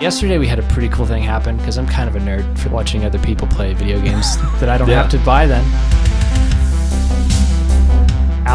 Yesterday we had a pretty cool thing happen because I'm kind of a nerd for watching other people play video games that I don't Yeah. have to buy then.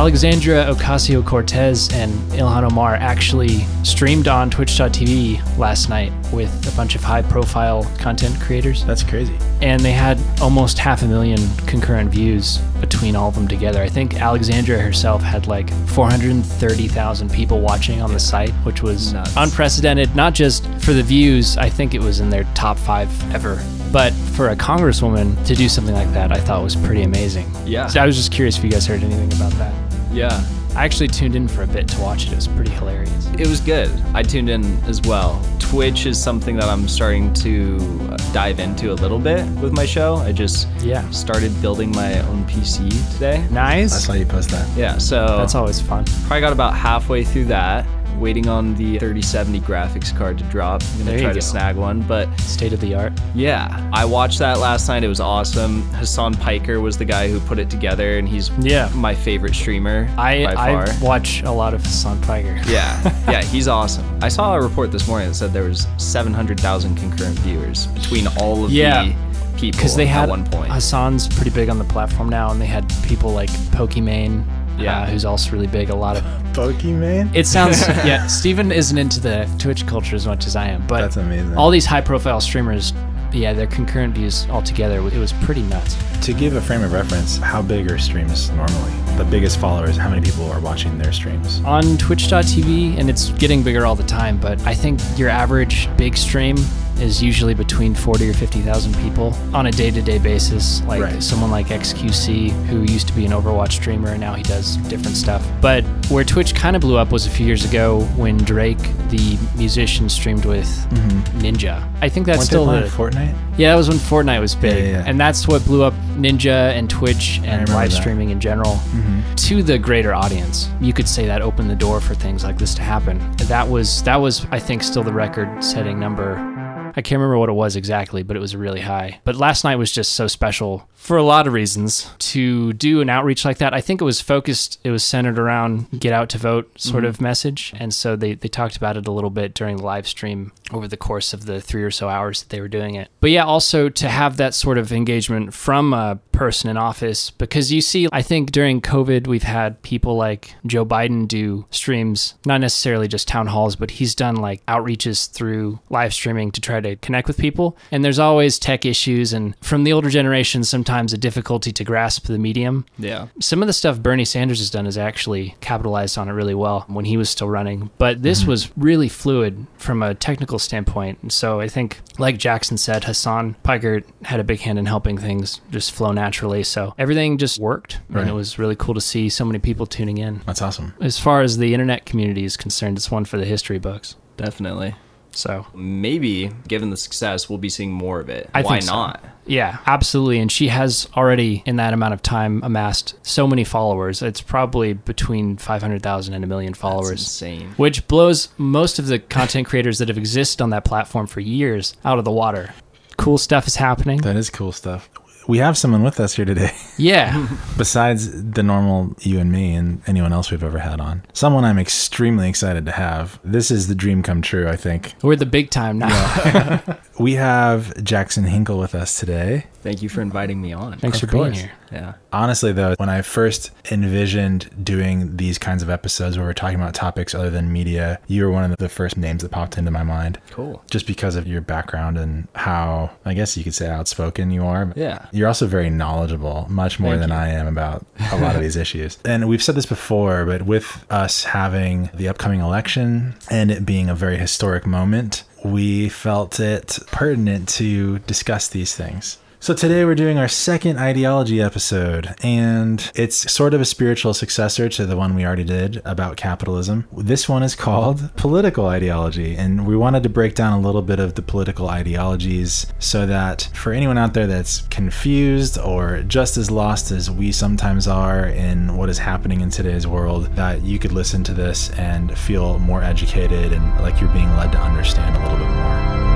Alexandra Ocasio Cortez and Ilhan Omar actually streamed on Twitch.tv last night with a bunch of high profile content creators. That's crazy. and they had almost half a million concurrent views between all of them together. I think Alexandra herself had like 430,000 people watching on the site, which was Nuts. unprecedented, not just for the views, I think it was in their top five ever. But for a congresswoman to do something like that, I thought was pretty amazing. Yeah. So I was just curious if you guys heard anything about that. Yeah. I actually tuned in for a bit to watch it. It was pretty hilarious. It was good. I tuned in as well. Twitch is something that I'm starting to uh, dive into a little bit with my show. I just Yeah. started building my own PC today. Nice. I saw you post that. Yeah, so That's always fun. probably got about halfway through that. Waiting on the 3070 graphics card to drop. I'm gonna you try to snag one, but State of the art. yeah, I watched that last night. It was awesome. Hassan Piker was the guy who put it together, and he's Yeah. my favorite streamer I, by I watch a lot of Hassan Piker. Yeah, yeah, he's awesome. I saw a report this morning that said there was 700,000 concurrent viewers between all of Yeah. the people because they had at one point. Hassan's pretty big on the platform now, and they had people like Pokimane, Yeah. uh, who's also really big. A lot of Pokemon? it sounds yeah. Steven isn't into the Twitch culture as much as I am, but That's amazing. all these high-profile streamers, yeah, their concurrent views altogether, it was pretty nuts. to give a frame of reference, how big are streams normally? The biggest followers, how many people are watching their streams? on twitch.tv and it's getting bigger all the time but i think your average big stream is usually between 40 or 50,000 people on a day-to-day basis like Right. someone like XQC who used to be an Overwatch streamer and now he does different stuff but where Twitch kind of blew up was a few years ago when Drake the musician streamed with mm-hmm. Ninja I think that's Weren't still the Fortnite? yeah, that was when Fortnite was big. yeah, yeah. And that's what blew up Ninja and Twitch and live that. streaming in general mm-hmm. to the greater audience. You could say that opened the door for things like this to happen. That was that was I think still the record setting number. I can't remember what it was exactly, but it was really high. But last night was just so special for a lot of reasons to do an outreach like that. I think it was focused, it was centered around get out to vote sort mm-hmm. of message. And so they, they talked about it a little bit during the live stream over the course of the three or so hours that they were doing it. But yeah, also to have that sort of engagement from a person in office, because you see, I think during COVID, we've had people like Joe Biden do streams, not necessarily just town halls, but he's done like outreaches through live streaming to try to connect with people. And there's always tech issues. And from the older generation, sometimes a difficulty to grasp the medium yeah. some of the stuff Bernie Sanders has done has actually capitalized on it really well when he was still running. But this mm-hmm. was really fluid from a technical standpoint. And so I think, like Jackson said, Hassan Piker had a big hand in helping things just flow naturally. So everything just worked. Right. And it was really cool to see so many people tuning in. That's awesome. As far as the internet community is concerned, it's one for the history books. Definitely. So Maybe, given the success, we'll be seeing more of it. I Why think so. not? Yeah, absolutely. And she has already, in that amount of time, amassed so many followers. It's probably between 500,000 and a million That's followers. insane. which blows most of the content creators that have existed on that platform for years out of the water. Cool stuff is happening. That is cool stuff. We have someone with us here today, Yeah. besides the normal you and me and anyone else we've ever had on. Someone I'm extremely excited to have. This is the dream come true, I think. We're the big time now. We have Jackson Hinkle with us today. Thank you for inviting me on. Thanks Of for being here. Yeah. Honestly, though, when I first envisioned doing these kinds of episodes where we're talking about topics other than media, you were one of the first names that popped into my mind. Cool. Just because of your background and how, I guess you could say, outspoken you are. Yeah. You're also very knowledgeable, much more Thank than you. I am about a lot of these issues. And we've said this before, but with us having the upcoming election and it being a very historic moment, we felt it pertinent to discuss these things. So today we're doing our second ideology episode, and it's sort of a spiritual successor to the one we already did about capitalism. This one is called political ideology, and we wanted to break down a little bit of the political ideologies so that for anyone out there that's confused or just as lost as we sometimes are in what is happening in today's world, that you could listen to this and feel more educated and like you're being led to understand a little bit more.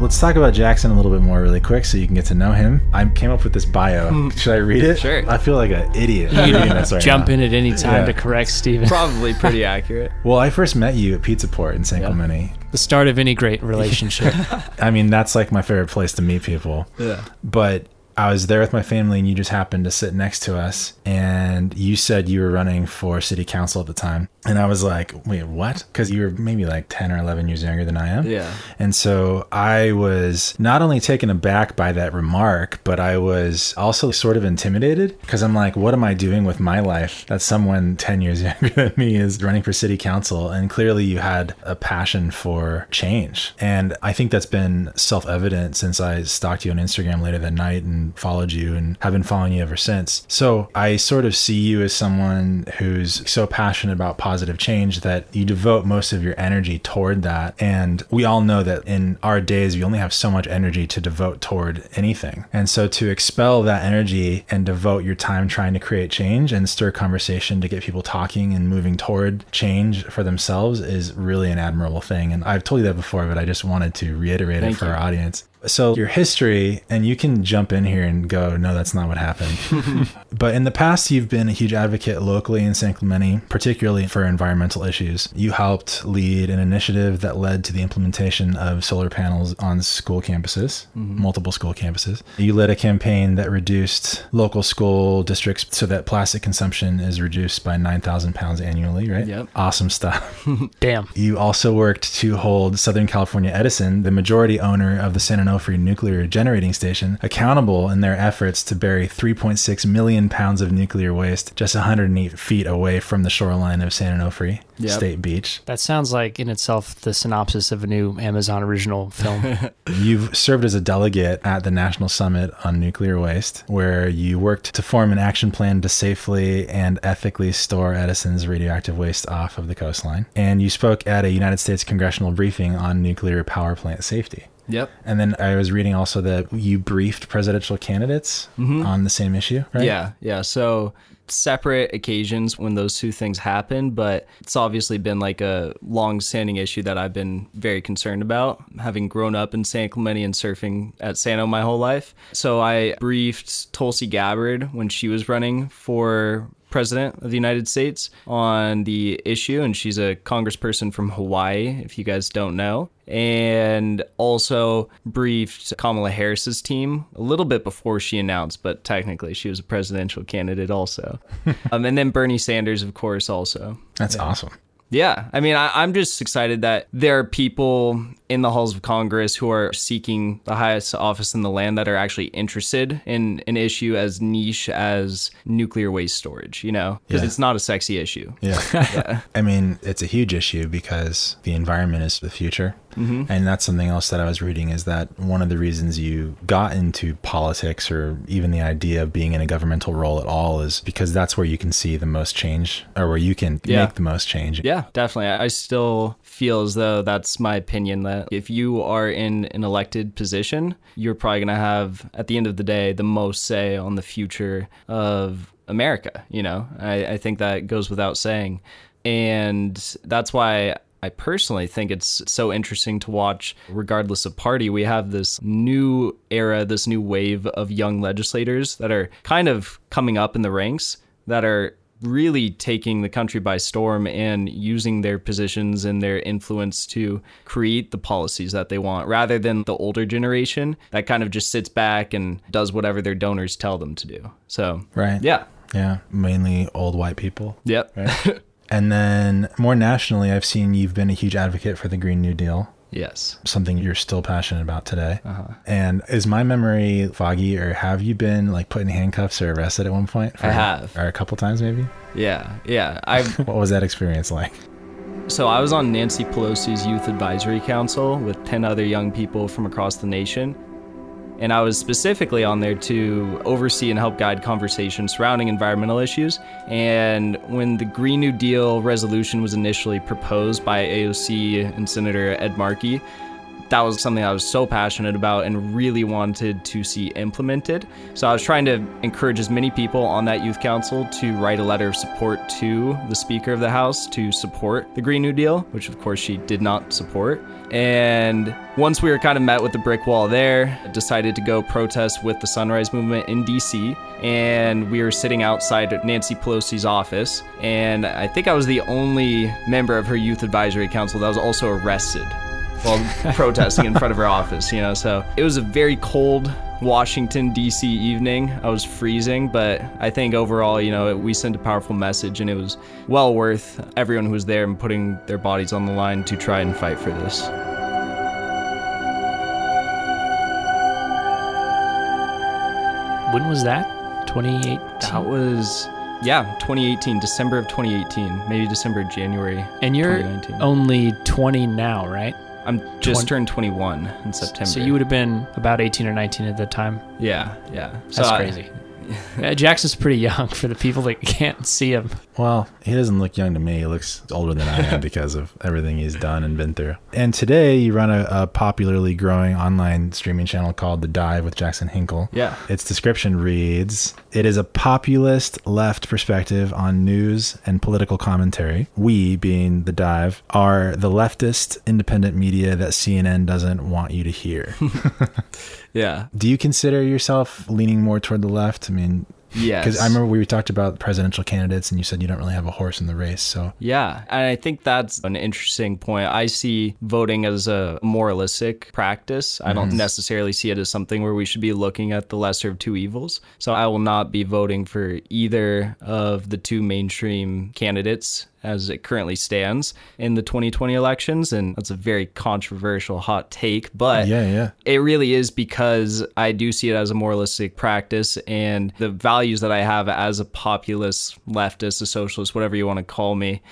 Let's talk about Jackson a little bit more really quick so you can get to know him. I came up with this bio. Hmm. Should I read it? Sure. I feel like an idiot reading this right Jump now. in at any time Yeah. to correct Steven. Probably pretty accurate. Well, I first met you at Pizza Port in San Yeah. Clemente. the start of any great relationship. I mean, that's like my favorite place to meet people. Yeah. But I was there with my family and you just happened to sit next to us and you said you were running for city council at the time. And I was like, wait, what? Because you were maybe like 10 or 11 years younger than I am. Yeah. And so I was not only taken aback by that remark, but I was also sort of intimidated because I'm like, what am I doing with my life that someone 10 years younger than me is running for city council? And clearly you had a passion for change. And I think that's been self evident since I stalked you on Instagram later that night and followed you and have been following you ever since. So I sort of see you as someone who's so passionate about positive change that you devote most of your energy toward that. And we all know that in our days, we only have so much energy to devote toward anything. And so to expel that energy and devote your time trying to create change and stir conversation to get people talking and moving toward change for themselves is really an admirable thing. And I've told you that before, but I just wanted to reiterate it for you. our audience. So your history, and you can jump in here and go, no, that's not what happened. but in the past, you've been a huge advocate locally in San Clemente, particularly for environmental issues. You helped lead an initiative that led to the implementation of solar panels on school campuses, mm-hmm. multiple school campuses. You led a campaign that reduced local school districts so that plastic consumption is reduced by 9,000 pounds annually, right? Yep. Awesome stuff. Damn. You also worked to hold Southern California Edison, the majority owner of the San Onofre nuclear generating station, accountable in their efforts to bury 3.6 million pounds of nuclear waste just 108 feet away from the shoreline of San Onofre Yep. State Beach. That sounds like in itself the synopsis of a new Amazon original film. You've served as a delegate at the National Summit on Nuclear Waste, where you worked to form an action plan to safely and ethically store Edison's radioactive waste off of the coastline. And you spoke at a United States congressional briefing on nuclear power plant safety. Yep. And then I was reading also that you briefed presidential candidates mm-hmm. on the same issue, right? Yeah, yeah. So separate occasions when those two things happen, but it's obviously been like a long-standing issue that I've been very concerned about, having grown up in San Clemente and surfing at Sano my whole life. So I briefed Tulsi Gabbard when she was running for president of the United States on the issue, and she's a congressperson from Hawaii, if you guys don't know. And also briefed Kamala Harris's team a little bit before she announced, but technically she was a presidential candidate also. um, and then Bernie Sanders, of course, also. That's awesome. Yeah, I mean, I, I'm just excited that there are people in the halls of Congress who are seeking the highest office in the land that are actually interested in an issue as niche as nuclear waste storage, you know? Because Yeah. it's not a sexy issue. Yeah. I mean, it's a huge issue because the environment is the future. Mm-hmm. And that's something else that I was reading is that one of the reasons you got into politics or even the idea of being in a governmental role at all is because that's where you can see the most change or where you can Yeah. make the most change. Yeah, definitely. I still feel as though that's my opinion that if you are in an elected position, you're probably going to have, at the end of the day, the most say on the future of America. You know, I, I think that goes without saying. And that's why I personally think it's so interesting to watch, regardless of party. We have this new era, this new wave of young legislators that are kind of coming up in the ranks that are really taking the country by storm and using their positions and their influence to create the policies that they want rather than the older generation that kind of just sits back and does whatever their donors tell them to do. So, Right. yeah. Yeah. Mainly old white people. Yep. And then more nationally, I've seen you've been a huge advocate for the Green New Deal. yes. something you're still passionate about today. Uh-huh. And is my memory foggy, or have you been like put in handcuffs or arrested at one point? I have. or a couple times maybe. Yeah. Yeah. I What was that experience like? So I was on Nancy Pelosi's Youth Advisory Council with 10 other young people from across the nation. And I was specifically on there to oversee and help guide conversations surrounding environmental issues. And when the Green New Deal resolution was initially proposed by AOC and Senator Ed Markey, that was something I was so passionate about and really wanted to see implemented. So I was trying to encourage as many people on that youth council to write a letter of support to the Speaker of the House to support the Green New Deal, which of course she did not support. And once we were kind of met with the brick wall there, decided to go protest with the Sunrise Movement in DC. And we were sitting outside Nancy Pelosi's office. And I think I was the only member of her youth advisory council that was also arrested while protesting in front of her office, you know. So it was a very cold Washington, D.C. evening. I was freezing, but I think overall, you know, we sent a powerful message and it was well worth everyone who was there and putting their bodies on the line to try and fight for this. When was that? 2018. That was yeah, 2018, December of 2018, maybe December, January. And you're 2019. only 20 now, right? I'm just 20 turned 21 in September. So you would have been about 18 or 19 at the time. yeah, yeah. That's so crazy. Uh, Jackson's pretty young for the people that can't see him. Well, he doesn't look young to me. He looks older than I am because of everything he's done and been through. And today you run a, a popularly growing online streaming channel called The Dive with Jackson Hinkle. yeah. Its description reads It is a populist left perspective on news and political commentary. We, being The Dive, are the leftist independent media that CNN doesn't want you to hear. Yeah. Do you consider yourself leaning more toward the left? I mean, yeah. because I remember we talked about presidential candidates and you said you don't really have a horse in the race. So Yeah, and I think that's an interesting point. I see voting as a moralistic practice. I don't mm-hmm. necessarily see it as something where we should be looking at the lesser of two evils. So I will not be voting for either of the two mainstream candidates as it currently stands in the 2020 elections and that's a very controversial hot take but yeah, yeah. it really is because I do see it as a moralistic practice, and the values that I have as a populist, leftist, a socialist, whatever you want to call me,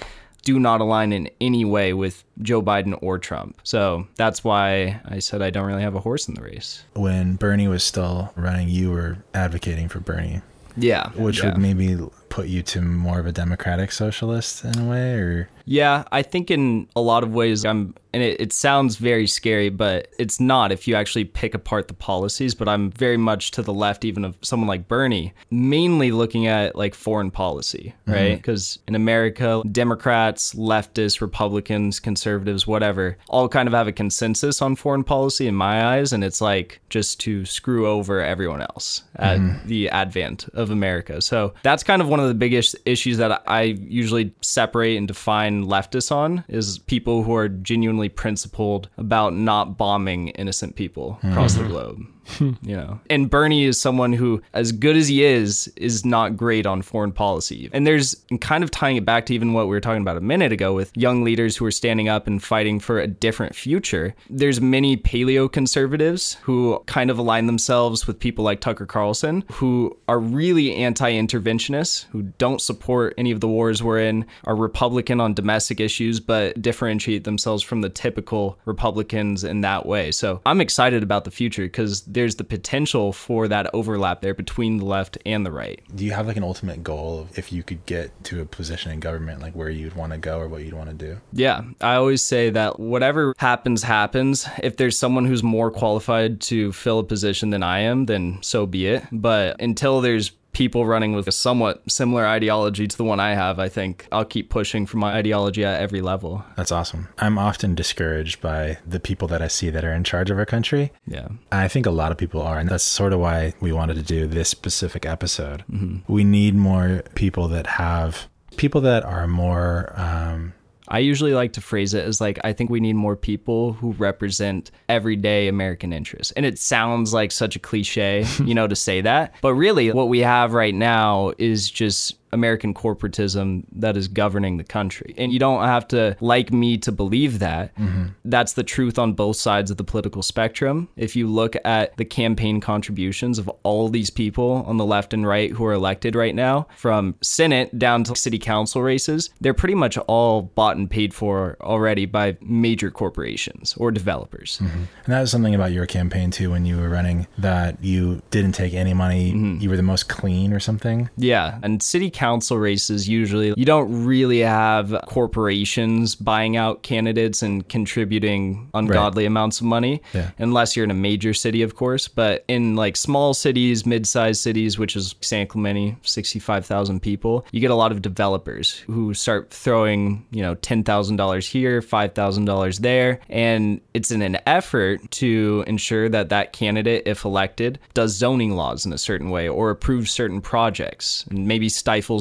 do not align in any way with Joe Biden or Trump. So that's why I said I don't really have a horse in the race. When Bernie was still running, you were advocating for Bernie, Yeah. which yeah. would maybe put you to more of a democratic socialist in a way, or Yeah, I think in a lot of ways I'm and it, it sounds very scary, but it's not if you actually pick apart the policies. But I'm very much to the left, even of someone like Bernie, mainly looking at like foreign policy, mm-hmm. right? Because in America, Democrats, leftists, Republicans, conservatives, whatever, all kind of have a consensus on foreign policy in my eyes. And it's like just to screw over everyone else at mm-hmm. the advent of America. So that's kind of one of the biggest issues that I usually separate and define leftists on is people who are genuinely principled about not bombing innocent people across the mm-hmm. globe. you know, and Bernie is someone who, as good as he is, is not great on foreign policy. And there's and kind of tying it back to even what we were talking about a minute ago with young leaders who are standing up and fighting for a different future. There's many paleo conservatives who kind of align themselves with people like Tucker Carlson, who are really anti-interventionists, who don't support any of the wars we're in, are Republican on domestic issues, but differentiate themselves from the typical Republicans in that way. So I'm excited about the future because there's the potential for that overlap there between the left and the right. do you have like an ultimate goal of if you could get to a position in government, like where you'd want to go or what you'd want to do? Yeah, I always say that whatever happens, happens. If there's someone who's more qualified to fill a position than I am, then so be it. But until there's people running with a somewhat similar ideology to the one I have, I think I'll keep pushing for my ideology at every level. That's awesome. I'm often discouraged by the people that I see that are in charge of our country. Yeah. I think a lot of people are, and that's sort of why we wanted to do this specific episode. We need more people that have people that are more. Um, I usually like to phrase it as like I think we need more people who represent everyday American interests. And it sounds like such a cliche, you know, to say that. But really what we have right now is just American corporatism that is governing the country. And you don't have to like me to believe that. Mm-hmm. That's the truth on both sides of the political spectrum. If you look at the campaign contributions of all these people on the left and right who are elected right now, from Senate down to city council races, they're pretty much all bought and paid for already by major corporations or developers. Mm-hmm. and that was something about your campaign too when you were running that you didn't take any money. Mm-hmm. You were the most clean or something. Yeah, and city council races, usually you don't really have corporations buying out candidates and contributing ungodly amounts of money, Yeah. unless you're in a major city, of course. But in like small cities, mid-sized cities, which is San Clemente, 65,000 people, you get a lot of developers who start throwing, you know, $10,000 here, $5,000 there. And it's in an effort to ensure that that candidate, if elected, does zoning laws in a certain way or approves certain projects and maybe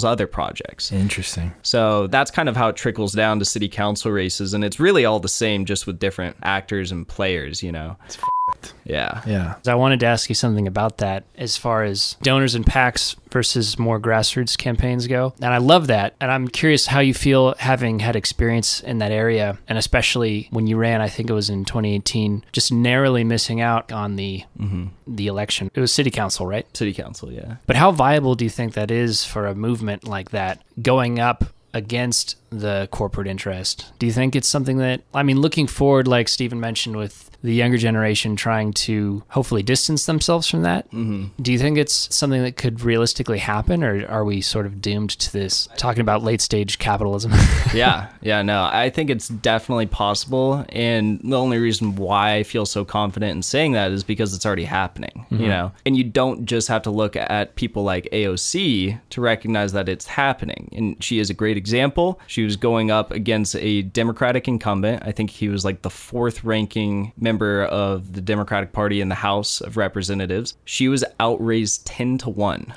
other projects. Interesting. So that's kind of how it trickles down to city council races. And it's really all the same, just with different actors and players, you know? Yeah. Yeah. I wanted to ask you something about that as far as donors and PACs versus more grassroots campaigns go. And I love that. And I'm curious how you feel having had experience in that area, and especially when you ran, I think it was in 2018, just narrowly missing out on the mm-hmm. the election. It was city council, right? City council, yeah. But how viable do you think that is for a movement like that going up against the corporate interest? Do you think it's something that, I mean, looking forward, like Steven mentioned, with the younger generation trying to hopefully distance themselves from that, mm-hmm. do you think it's something that could realistically happen, or are we sort of doomed to this? Talking about late stage capitalism. yeah, yeah, no, I think it's definitely possible. And the only reason why I feel so confident in saying that is because it's already happening, you know? And you don't just have to look at people like AOC to recognize that it's happening. And she is a great example. She was going up against a Democratic incumbent. I think he was like the fourth ranking member of the Democratic Party in the House of Representatives. She was outraised 10 to 1.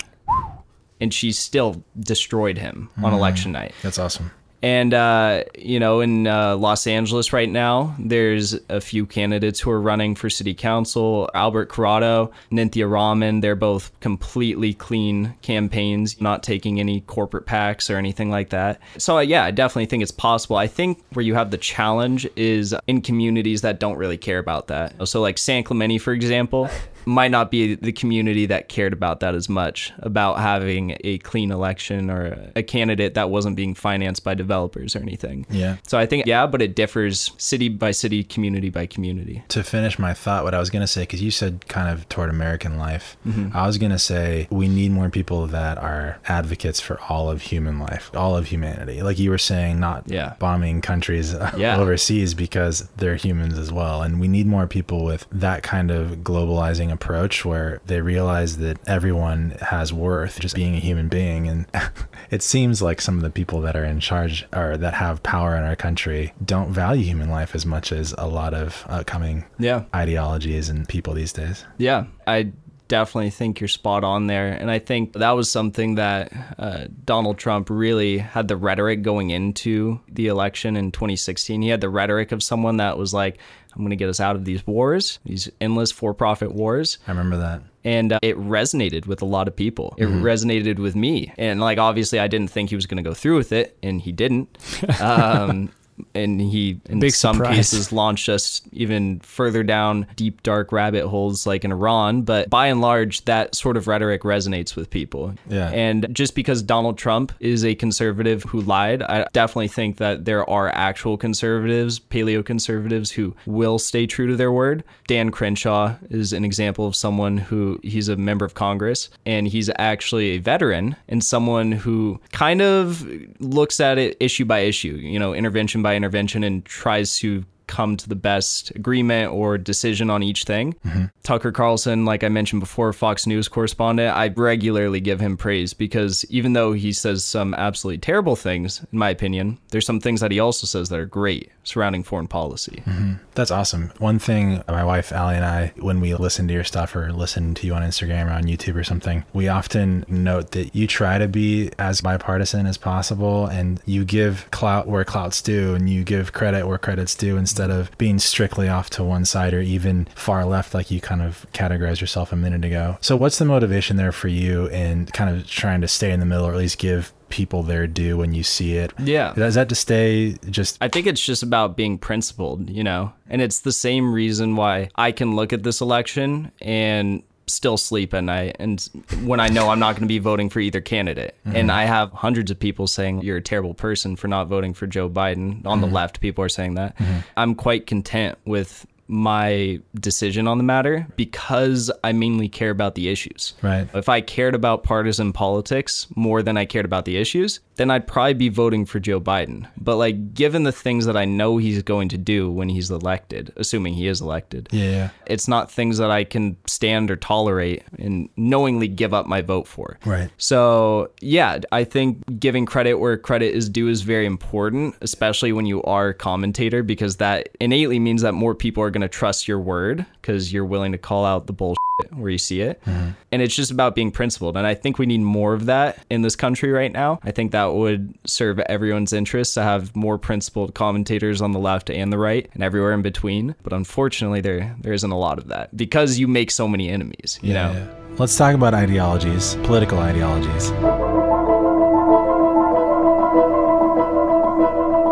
And she still destroyed him on mm-hmm. election night. That's awesome. And, uh, you know, in uh, Los Angeles right now, there's a few candidates who are running for city council Albert Corado, Nithya Raman. They're both completely clean campaigns, not taking any corporate PACs or anything like that. So, uh, yeah, I definitely think it's possible. I think where you have the challenge is in communities that don't really care about that. So, like San Clemente, for example. Might not be the community that cared about that as much about having a clean election or a candidate that wasn't being financed by developers or anything. Yeah. So I think yeah, but it differs city by city, community by community. To finish my thought, what I was going to say, because you said kind of toward American life, mm-hmm. I was going to say we need more people that are advocates for all of human life, all of humanity. Like you were saying, not Yeah. bombing countries Yeah. overseas because they're humans as well. And we need more people with that kind of globalizing approach where they realize that everyone has worth just being a human being. And it seems like some of the people that are in charge or that have power in our country don't value human life as much as a lot of upcoming Yeah. ideologies and people these days. Yeah, I definitely think you're spot on there. And I think that was something that uh, Donald Trump really had the rhetoric going into the election in 2016. He had the rhetoric of someone that was like, I'm going to get us out of these wars, these endless for profit wars. I remember that. and uh, it resonated with a lot of people. It resonated with me, and like obviously, I didn't think he was going to go through with it, and he didn't. Um, and he, in Big some surprise. cases, launched us even further down deep, dark rabbit holes, like in Iran. But by and large, that sort of rhetoric resonates with people. Yeah. And just because Donald Trump is a conservative who lied, I definitely think that there are actual conservatives, paleo conservatives, who will stay true to their word. Dan Crenshaw is an example of someone who he's a member of Congress and he's actually a veteran and someone who kind of looks at it issue by issue, you know, intervention by intervention and tries to come to the best agreement or decision on each thing. Mm-hmm. Tucker Carlson, like I mentioned before, Fox News correspondent, I regularly give him praise because even though he says some absolutely terrible things, in my opinion, there's some things that he also says that are great surrounding foreign policy. Mm-hmm. That's awesome. One thing, my wife Allie and I, when we listen to your stuff or listen to you on Instagram or on YouTube or something, we often note that you try to be as bipartisan as possible and you give clout where clout's due and you give credit where credit's due instead of being strictly off to one side or even far left like you kind of categorized yourself a minute ago. So, what's the motivation there for you in kind of trying to stay in the middle or at least give people there do when you see it? Yeah. Is that to stay just I think it's just about being principled, you know? And it's the same reason why I can look at this election and still sleep at night and when I know I'm not going to be voting for either candidate. Mm-hmm. And I have hundreds of people saying you're a terrible person for not voting for Joe Biden. On the mm-hmm. left, people are saying that. Mm-hmm. I'm quite content with my decision on the matter because I mainly care about the issues. Right. If I cared about partisan politics more than I cared about the issues, then I'd probably be voting for Joe Biden. But like given the things that I know he's going to do when he's elected, assuming he is elected. Yeah. It's not things that I can stand or tolerate and knowingly give up my vote for. Right. So, yeah, I think giving credit where credit is due is very important, especially when you are a commentator, because that innately means that more people are going to trust your word because you're willing to call out the bullshit where you see it. Mm-hmm. And it's just about being principled. And I think we need more of that in this country right now. I think that would serve everyone's interests to have more principled commentators on the left and the right and everywhere in between. But unfortunately, there there isn't a lot of that because you make so many enemies, you know? Yeah. Let's talk about ideologies, political ideologies.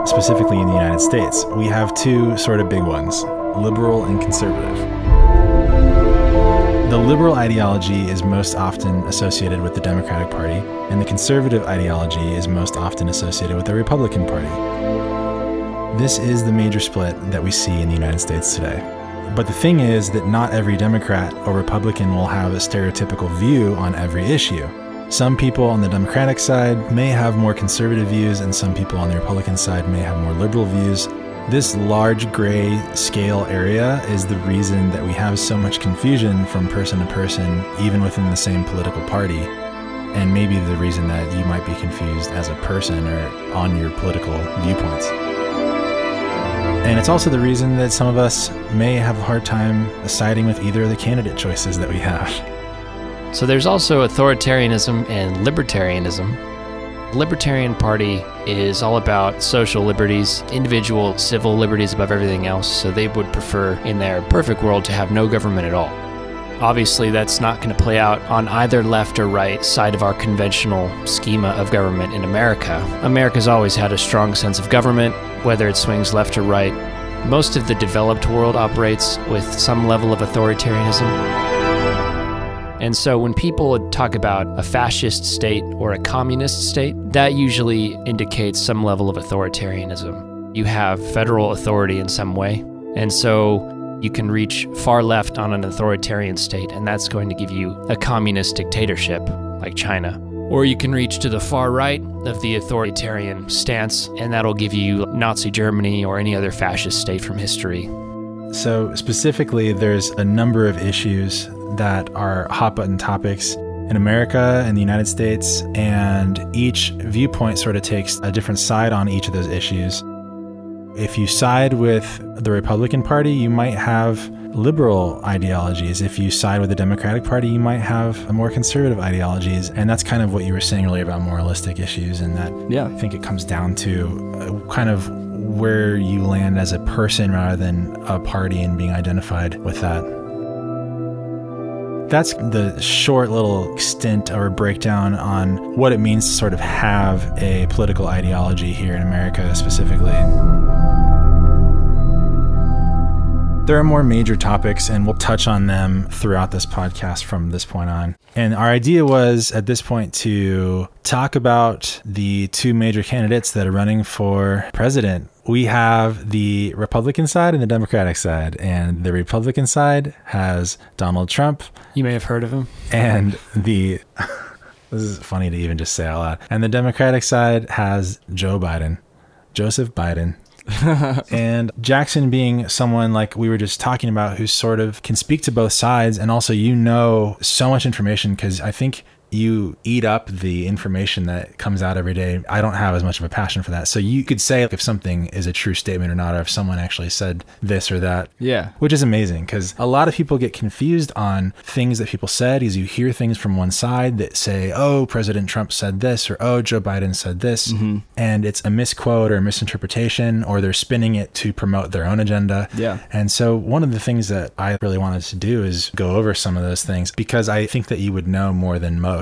Specifically in the United States, we have two sort of big ones liberal and conservative. The liberal ideology is most often associated with the Democratic Party, and the conservative ideology is most often associated with the Republican Party. This is the major split that we see in the United States today. But the thing is that not every Democrat or Republican will have a stereotypical view on every issue. Some people on the Democratic side may have more conservative views, and some people on the Republican side may have more liberal views. This large gray scale area is the reason that we have so much confusion from person to person, even within the same political party. And maybe the reason that you might be confused as a person or on your political viewpoints. And it's also the reason that some of us may have a hard time siding with either of the candidate choices that we have. So there's also authoritarianism and libertarianism. Libertarian Party is all about social liberties, individual civil liberties above everything else, so they would prefer, in their perfect world, to have no government at all. Obviously, that's not going to play out on either left or right side of our conventional schema of government in America. America's always had a strong sense of government, whether it swings left or right. Most of the developed world operates with some level of authoritarianism. And so when people talk about a fascist state or a communist state, that usually indicates some level of authoritarianism. You have federal authority in some way. And so you can reach far left on an authoritarian state, and that's going to give you a communist dictatorship like China. Or you can reach to the far right of the authoritarian stance, and that'll give you Nazi Germany or any other fascist state from history. So, specifically, there's a number of issues that are hot button topics in America and the United States, and each viewpoint sort of takes a different side on each of those issues. If you side with the Republican Party, you might have liberal ideologies. If you side with the Democratic Party, you might have more conservative ideologies. And that's kind of what you were saying earlier about moralistic issues, and that Yeah. I think it comes down to uh, kind of where you land as a person rather than a party and being identified with that. That's the short little stint or breakdown on what it means to sort of have a political ideology here in America specifically. There are more major topics, and we'll touch on them throughout this podcast from this point on. And our idea was at this point to talk about the two major candidates that are running for president. We have the Republican side and the Democratic side, and the Republican side has Donald Trump, You may have heard of him. and the this is funny to even just say out loud. And the Democratic side has Joe Biden, Joseph Biden. and Jackson being someone like we were just talking about who sort of can speak to both sides and also you know so much information because I think you eat up the information that comes out every day. I don't have as much of a passion for that. So you could say if something is a true statement or not, or if someone actually said this or that Yeah. which is amazing because a lot of people get confused on things that people said as you hear things from one side that say oh president trump said this or oh joe biden said this mm-hmm. and it's a misquote or a misinterpretation or they're spinning it to promote their own agenda Yeah. and so one of the things that i really wanted to do is go over some of those things because i think that you would know more than most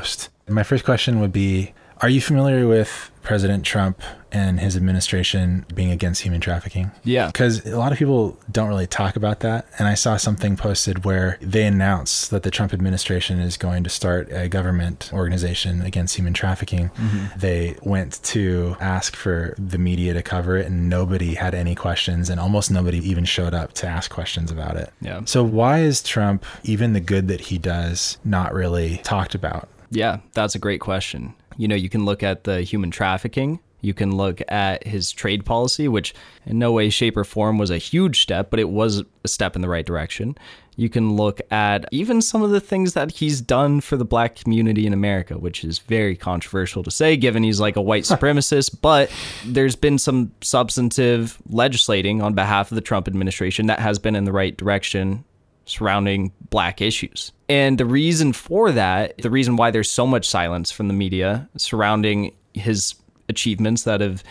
my first question would be Are you familiar with President Trump and his administration being against human trafficking? Yeah. Because a lot of people don't really talk about that. And I saw something posted where they announced that the Trump administration is going to start a government organization against human trafficking. Mm-hmm. They went to ask for the media to cover it, and nobody had any questions, and almost nobody even showed up to ask questions about it. Yeah. So, why is Trump, even the good that he does, not really talked about? Yeah, that's a great question. You know, you can look at the human trafficking. You can look at his trade policy, which in no way, shape, or form was a huge step, but it was a step in the right direction. You can look at even some of the things that he's done for the black community in America, which is very controversial to say given he's like a white supremacist. but there's been some substantive legislating on behalf of the Trump administration that has been in the right direction surrounding black issues. And the reason for that, the reason why there's so much silence from the media surrounding his achievements that have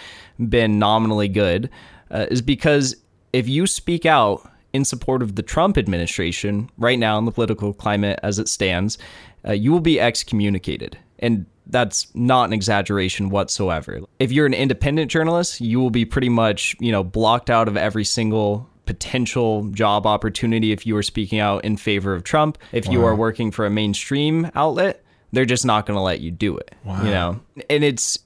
been nominally good, uh, is because if you speak out in support of the Trump administration right now in the political climate as it stands, uh, you will be excommunicated. And that's not an exaggeration whatsoever. If you're an independent journalist, you will be pretty much, you know, blocked out of every single potential job opportunity if you are speaking out in favor of Trump. If wow. you are working for a mainstream outlet, they're just not going to let you do it. Wow. You know, and it's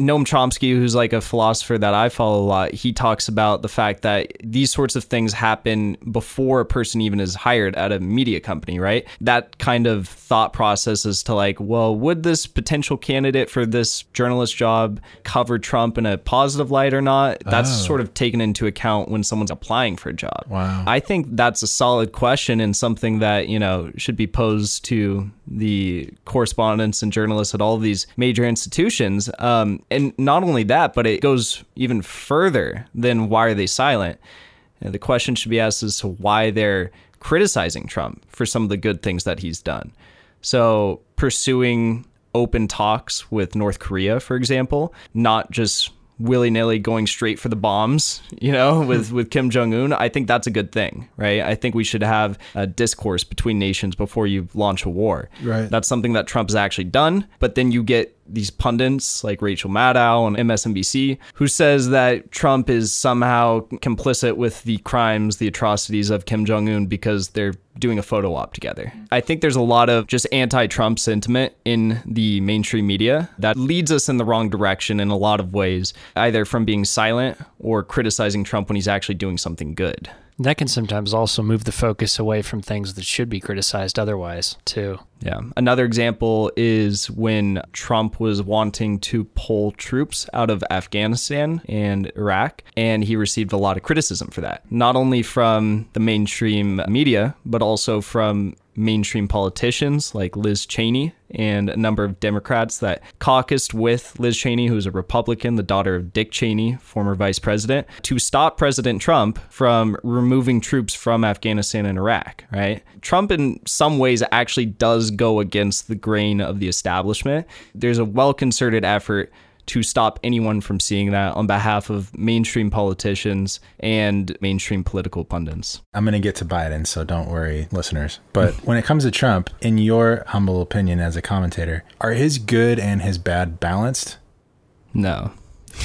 Noam Chomsky, who's like a philosopher that I follow a lot, he talks about the fact that these sorts of things happen before a person even is hired at a media company, right? That kind of thought process is to like, well, would this potential candidate for this journalist job cover Trump in a positive light or not? That's oh. sort of taken into account when someone's applying for a job. Wow. I think that's a solid question and something that, you know, should be posed to the correspondents and journalists at all of these major institutions. Um, and not only that, but it goes even further than why are they silent? And the question should be asked as to why they're criticizing Trump for some of the good things that he's done. So, pursuing open talks with North Korea, for example, not just willy nilly going straight for the bombs, you know, with, with Kim Jong un, I think that's a good thing, right? I think we should have a discourse between nations before you launch a war. Right. That's something that Trump has actually done. But then you get these pundits like Rachel Maddow on MSNBC who says that Trump is somehow complicit with the crimes, the atrocities of Kim Jong un because they're doing a photo op together. I think there's a lot of just anti Trump sentiment in the mainstream media that leads us in the wrong direction in a lot of ways, either from being silent or criticizing Trump when he's actually doing something good. That can sometimes also move the focus away from things that should be criticized otherwise, too. Yeah. Another example is when Trump was wanting to pull troops out of Afghanistan and Iraq, and he received a lot of criticism for that, not only from the mainstream media, but also from mainstream politicians like Liz Cheney and a number of Democrats that caucused with Liz Cheney, who's a Republican, the daughter of Dick Cheney, former vice president, to stop President Trump from removing troops from Afghanistan and Iraq, right? Trump, in some ways, actually does go against the grain of the establishment. There's a well concerted effort to stop anyone from seeing that on behalf of mainstream politicians and mainstream political pundits. I'm going to get to Biden, so don't worry, listeners. But when it comes to Trump, in your humble opinion as a commentator, are his good and his bad balanced? No.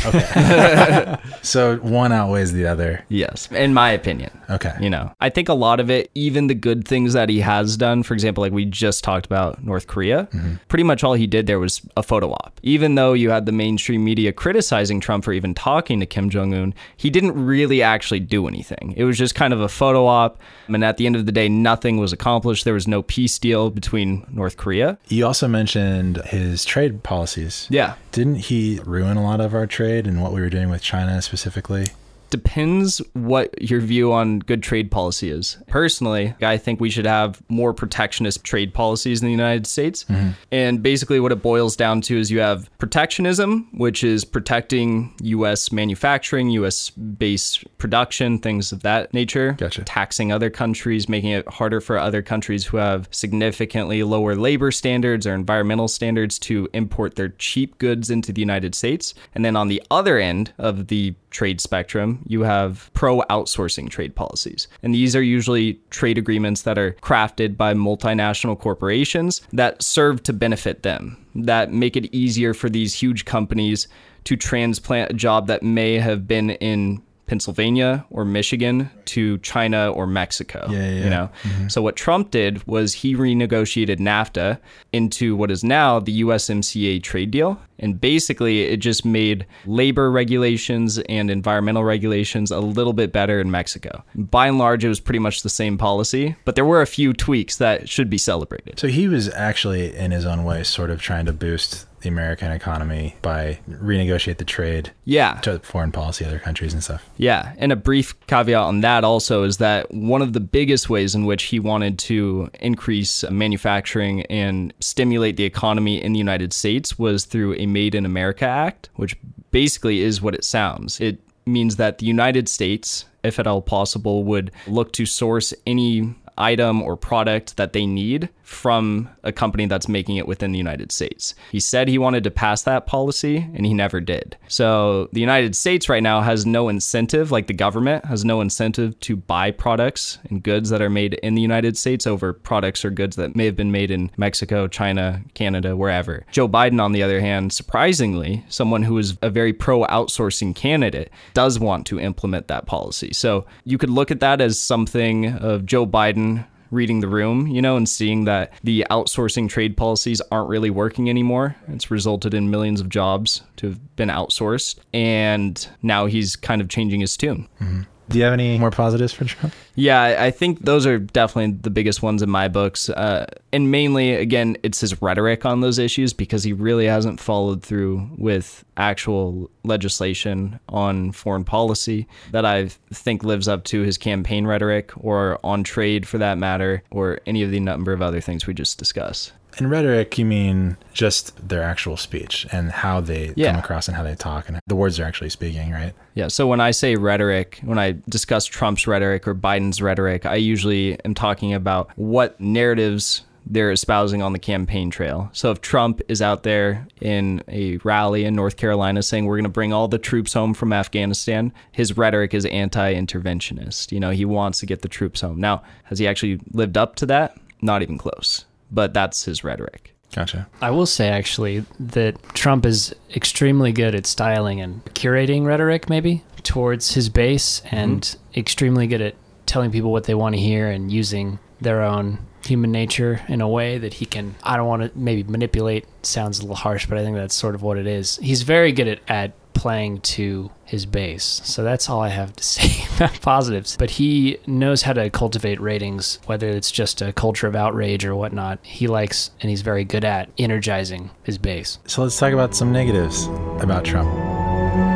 Okay. so one outweighs the other. Yes, in my opinion. Okay. You know, I think a lot of it, even the good things that he has done, for example, like we just talked about North Korea, mm-hmm. pretty much all he did there was a photo op. Even though you had the mainstream media criticizing Trump for even talking to Kim Jong un, he didn't really actually do anything. It was just kind of a photo op. And at the end of the day, nothing was accomplished. There was no peace deal between North Korea. You also mentioned his trade policies. Yeah. Didn't he ruin a lot of our trade and what we were doing with China specifically? Depends what your view on good trade policy is. Personally, I think we should have more protectionist trade policies in the United States. Mm-hmm. And basically, what it boils down to is you have protectionism, which is protecting U.S. manufacturing, U.S. based production, things of that nature. Gotcha. Taxing other countries, making it harder for other countries who have significantly lower labor standards or environmental standards to import their cheap goods into the United States. And then on the other end of the trade spectrum, you have pro outsourcing trade policies. And these are usually trade agreements that are crafted by multinational corporations that serve to benefit them, that make it easier for these huge companies to transplant a job that may have been in Pennsylvania or Michigan to China or Mexico. Yeah, yeah, You know. Mm-hmm. So what Trump did was he renegotiated NAFTA into what is now the USMCA trade deal. And basically it just made labor regulations and environmental regulations a little bit better in Mexico. By and large it was pretty much the same policy, but there were a few tweaks that should be celebrated. So he was actually, in his own way, sort of trying to boost the American economy by renegotiate the trade Yeah. to foreign policy, other countries and stuff. Yeah, and a brief caveat on that also is that one of the biggest ways in which he wanted to increase manufacturing and stimulate the economy in the United States was through a Made in America Act, which basically is what it sounds. It means that the United States, if at all possible, would look to source any item or product that they need from a company that's making it within the United States. He said he wanted to pass that policy and he never did. So the United States right now has no incentive, like the government has no incentive to buy products and goods that are made in the United States over products or goods that may have been made in Mexico, China, Canada, wherever. Joe Biden, on the other hand, surprisingly, someone who is a very pro outsourcing candidate, does want to implement that policy. So you could look at that as something of Joe Biden reading the room, you know, and seeing that the outsourcing trade policies aren't really working anymore. It's resulted in millions of jobs to have been outsourced. And now he's kind of changing his tune. Mm-hmm. Do you have any more positives for Trump? Yeah, I I think those are definitely the biggest ones in my books. Uh, and mainly, again, it's his rhetoric on those issues because he really hasn't followed through with actual legislation on foreign policy that I think lives up to his campaign rhetoric or on trade for that matter, or any of the number of other things we just discussed. In rhetoric, you mean just their actual speech and how they Yeah. come across and how they talk and the words they're actually speaking, right? Yeah. So when I say rhetoric, when I discuss Trump's rhetoric or Biden's rhetoric, I usually am talking about what narratives they're espousing on the campaign trail. So if Trump is out there in a rally in North Carolina saying we're going to bring all the troops home from Afghanistan, his rhetoric is anti-interventionist. You know, he wants to get the troops home. Now, has he actually lived up to that? Not even close. But that's his rhetoric. Gotcha. I will say actually that Trump is extremely good at styling and curating rhetoric, maybe towards his base, and mm-hmm. extremely good at telling people what they want to hear and using their own human nature in a way that he can. I don't want to maybe manipulate. Sounds a little harsh, but I think that's sort of what it is. He's very good at at playing to his base. So that's all I have to say about positives. But he knows how to cultivate ratings, whether it's just a culture of outrage or whatnot. He likes and he's very good at energizing his base. So let's talk about some negatives about Trump.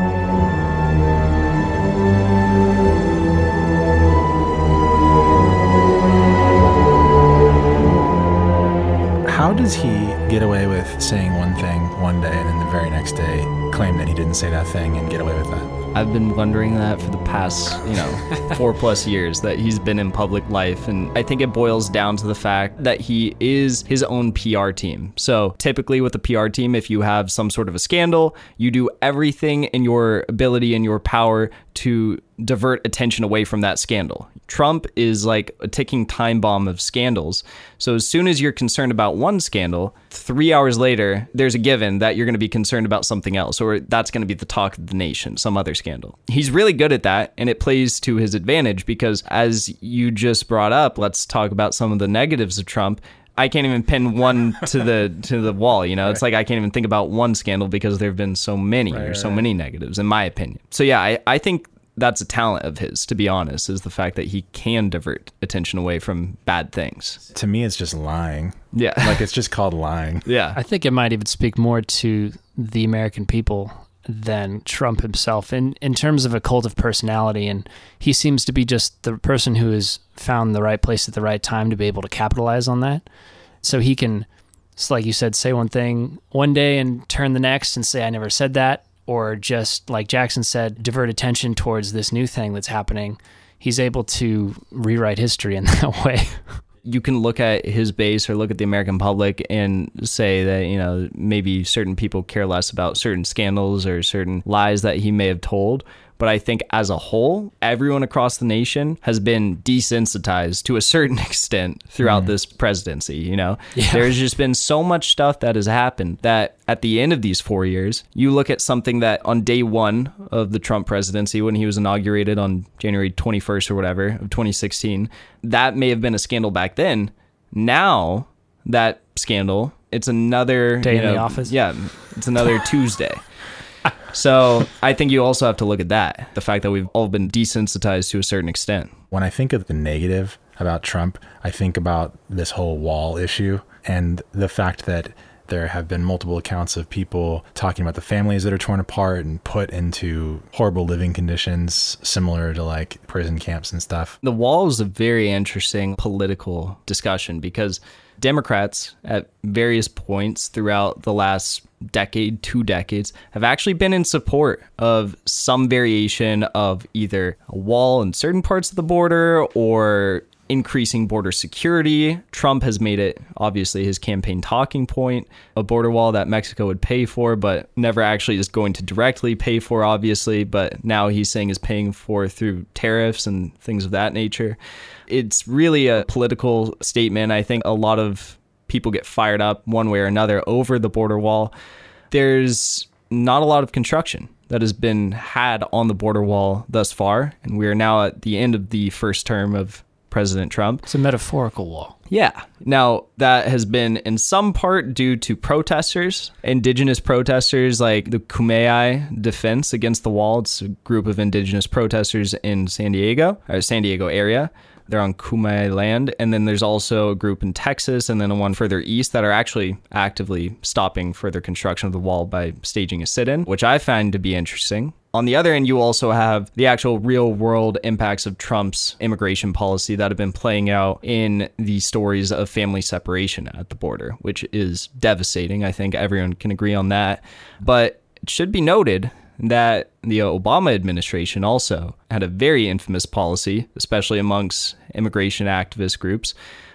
How does he get away with saying one thing one day and then the very next day claim that he didn't say that thing and get away with that? I've been wondering that for the past, you know, four plus years that he's been in public life. And I think it boils down to the fact that he is his own PR team. So typically with a PR team, if you have some sort of a scandal, you do everything in your ability and your power to divert attention away from that scandal. Trump is like a ticking time bomb of scandals. So as soon as you're concerned about one scandal, three hours later, there's a given that you're going to be concerned about something else, or that's going to be the talk of the nation, some other scandal. He's really good at that, and it plays to his advantage because, as you just brought up, let's talk about some of the negatives of Trump. I can't even pin one to the to the wall. You know, it's like I can't even think about one scandal because there have been so many or so many negatives, in my opinion. So yeah, I, I think that's a talent of his, to be honest, is the fact that he can divert attention away from bad things. To me, it's just lying. Yeah. Like it's just called lying. yeah. I think it might even speak more to the American people than Trump himself in, in terms of a cult of personality. And he seems to be just the person who has found the right place at the right time to be able to capitalize on that. So he can, it's like you said, say one thing one day and turn the next and say, I never said that. Or just like Jackson said, divert attention towards this new thing that's happening. He's able to rewrite history in that way. you can look at his base or look at the American public and say that, you know, maybe certain people care less about certain scandals or certain lies that he may have told. But I think as a whole, everyone across the nation has been desensitized to a certain extent throughout mm. this presidency. You know, Yeah. there's just been so much stuff that has happened that at the end of these four years, you look at something that on day one of the Trump presidency, when he was inaugurated on January 21st or whatever of 2016, that may have been a scandal back then. Now, that scandal, it's another Day you in the office? Yeah, it's another Tuesday. So I think you also have to look at that the fact that we've all been desensitized to a certain extent. When I think of the negative about Trump, I think about this whole wall issue and the fact that there have been multiple accounts of people talking about the families that are torn apart and put into horrible living conditions similar to like prison camps and stuff. The wall is a very interesting political discussion because Democrats, at various points throughout the last decade, two decades, have actually been in support of some variation of either a wall in certain parts of the border or increasing border security. Trump has made it obviously his campaign talking point, a border wall that Mexico would pay for, but never actually is going to directly pay for, obviously. But now he's saying is paying for through tariffs and things of that nature. It's really a political statement. I think a lot of people get fired up one way or another over the border wall. There's not a lot of construction that has been had on the border wall thus far, and we are now at the end of the first term of President Trump. It's a metaphorical wall. Yeah. Now, that has been in some part due to protesters, indigenous protesters like the Kumeyaay Defense Against the Wall. It's a group of indigenous protesters in San Diego, or San Diego area. They're on Kumeyaay land. And then there's also a group in Texas and then one further east that are actually actively stopping further construction of the wall by staging a sit in, which I find to be interesting. On the other end, you also have the actual real world impacts of Trump's immigration policy that have been playing out in the stories of family separation at the border, which is devastating. I think everyone can agree on that. But it should be noted that the Obama administration also had a very infamous policy, especially amongst immigration activist groups,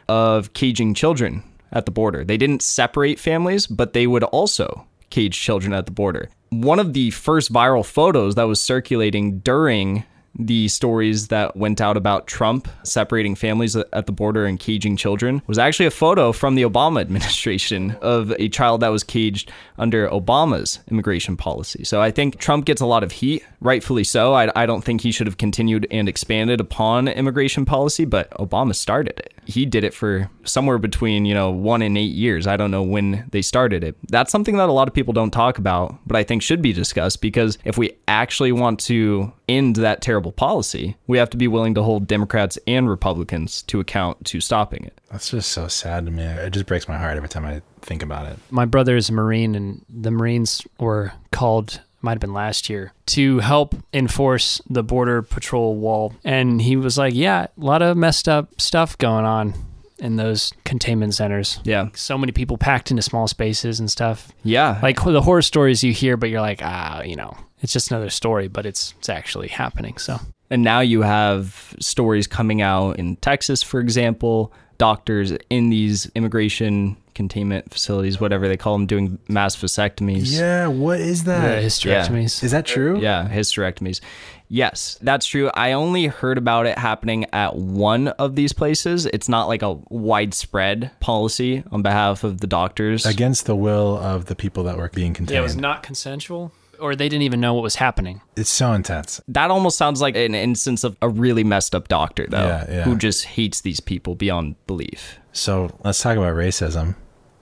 of caging children at the border. They didn't separate families, but they would also cage children at the border. One of the first viral photos that was circulating during the stories that went out about Trump separating families at the border and caging children was actually a photo from the Obama administration of a child that was caged under Obama's immigration policy. So I think Trump gets a lot of heat, rightfully so. I, I don't think he should have continued and expanded upon immigration policy, but Obama started it. He did it for somewhere between, you know, one and eight years. I don't know when they started it. That's something that a lot of people don't talk about, but I think should be discussed because if we actually want to end that terrible policy, we have to be willing to hold Democrats and Republicans to account to stopping it. That's just so sad to me. It just breaks my heart every time I think about it. My brother is a Marine, and the Marines were called, might have been last year, to help enforce the Border Patrol wall. And he was like, Yeah, a lot of messed up stuff going on in those containment centers. Yeah. So many people packed into small spaces and stuff. Yeah. Like the horror stories you hear, but you're like, ah, you know, it's just another story, but it's it's actually happening. So And now you have stories coming out in Texas, for example, doctors in these immigration containment facilities, whatever they call them, doing mass vasectomies. Yeah, what is the that? hysterectomies. Is that true? Yeah, hysterectomies. Yes, that's true. I only heard about it happening at one of these places. It's not like a widespread policy on behalf of the doctors. Against the will of the people that were being contained. Yeah, it was not consensual, or they didn't even know what was happening. it's so intense. that almost sounds like an instance of a really messed up doctor, though, Yeah, yeah. who just hates these people beyond belief. So let's talk about racism.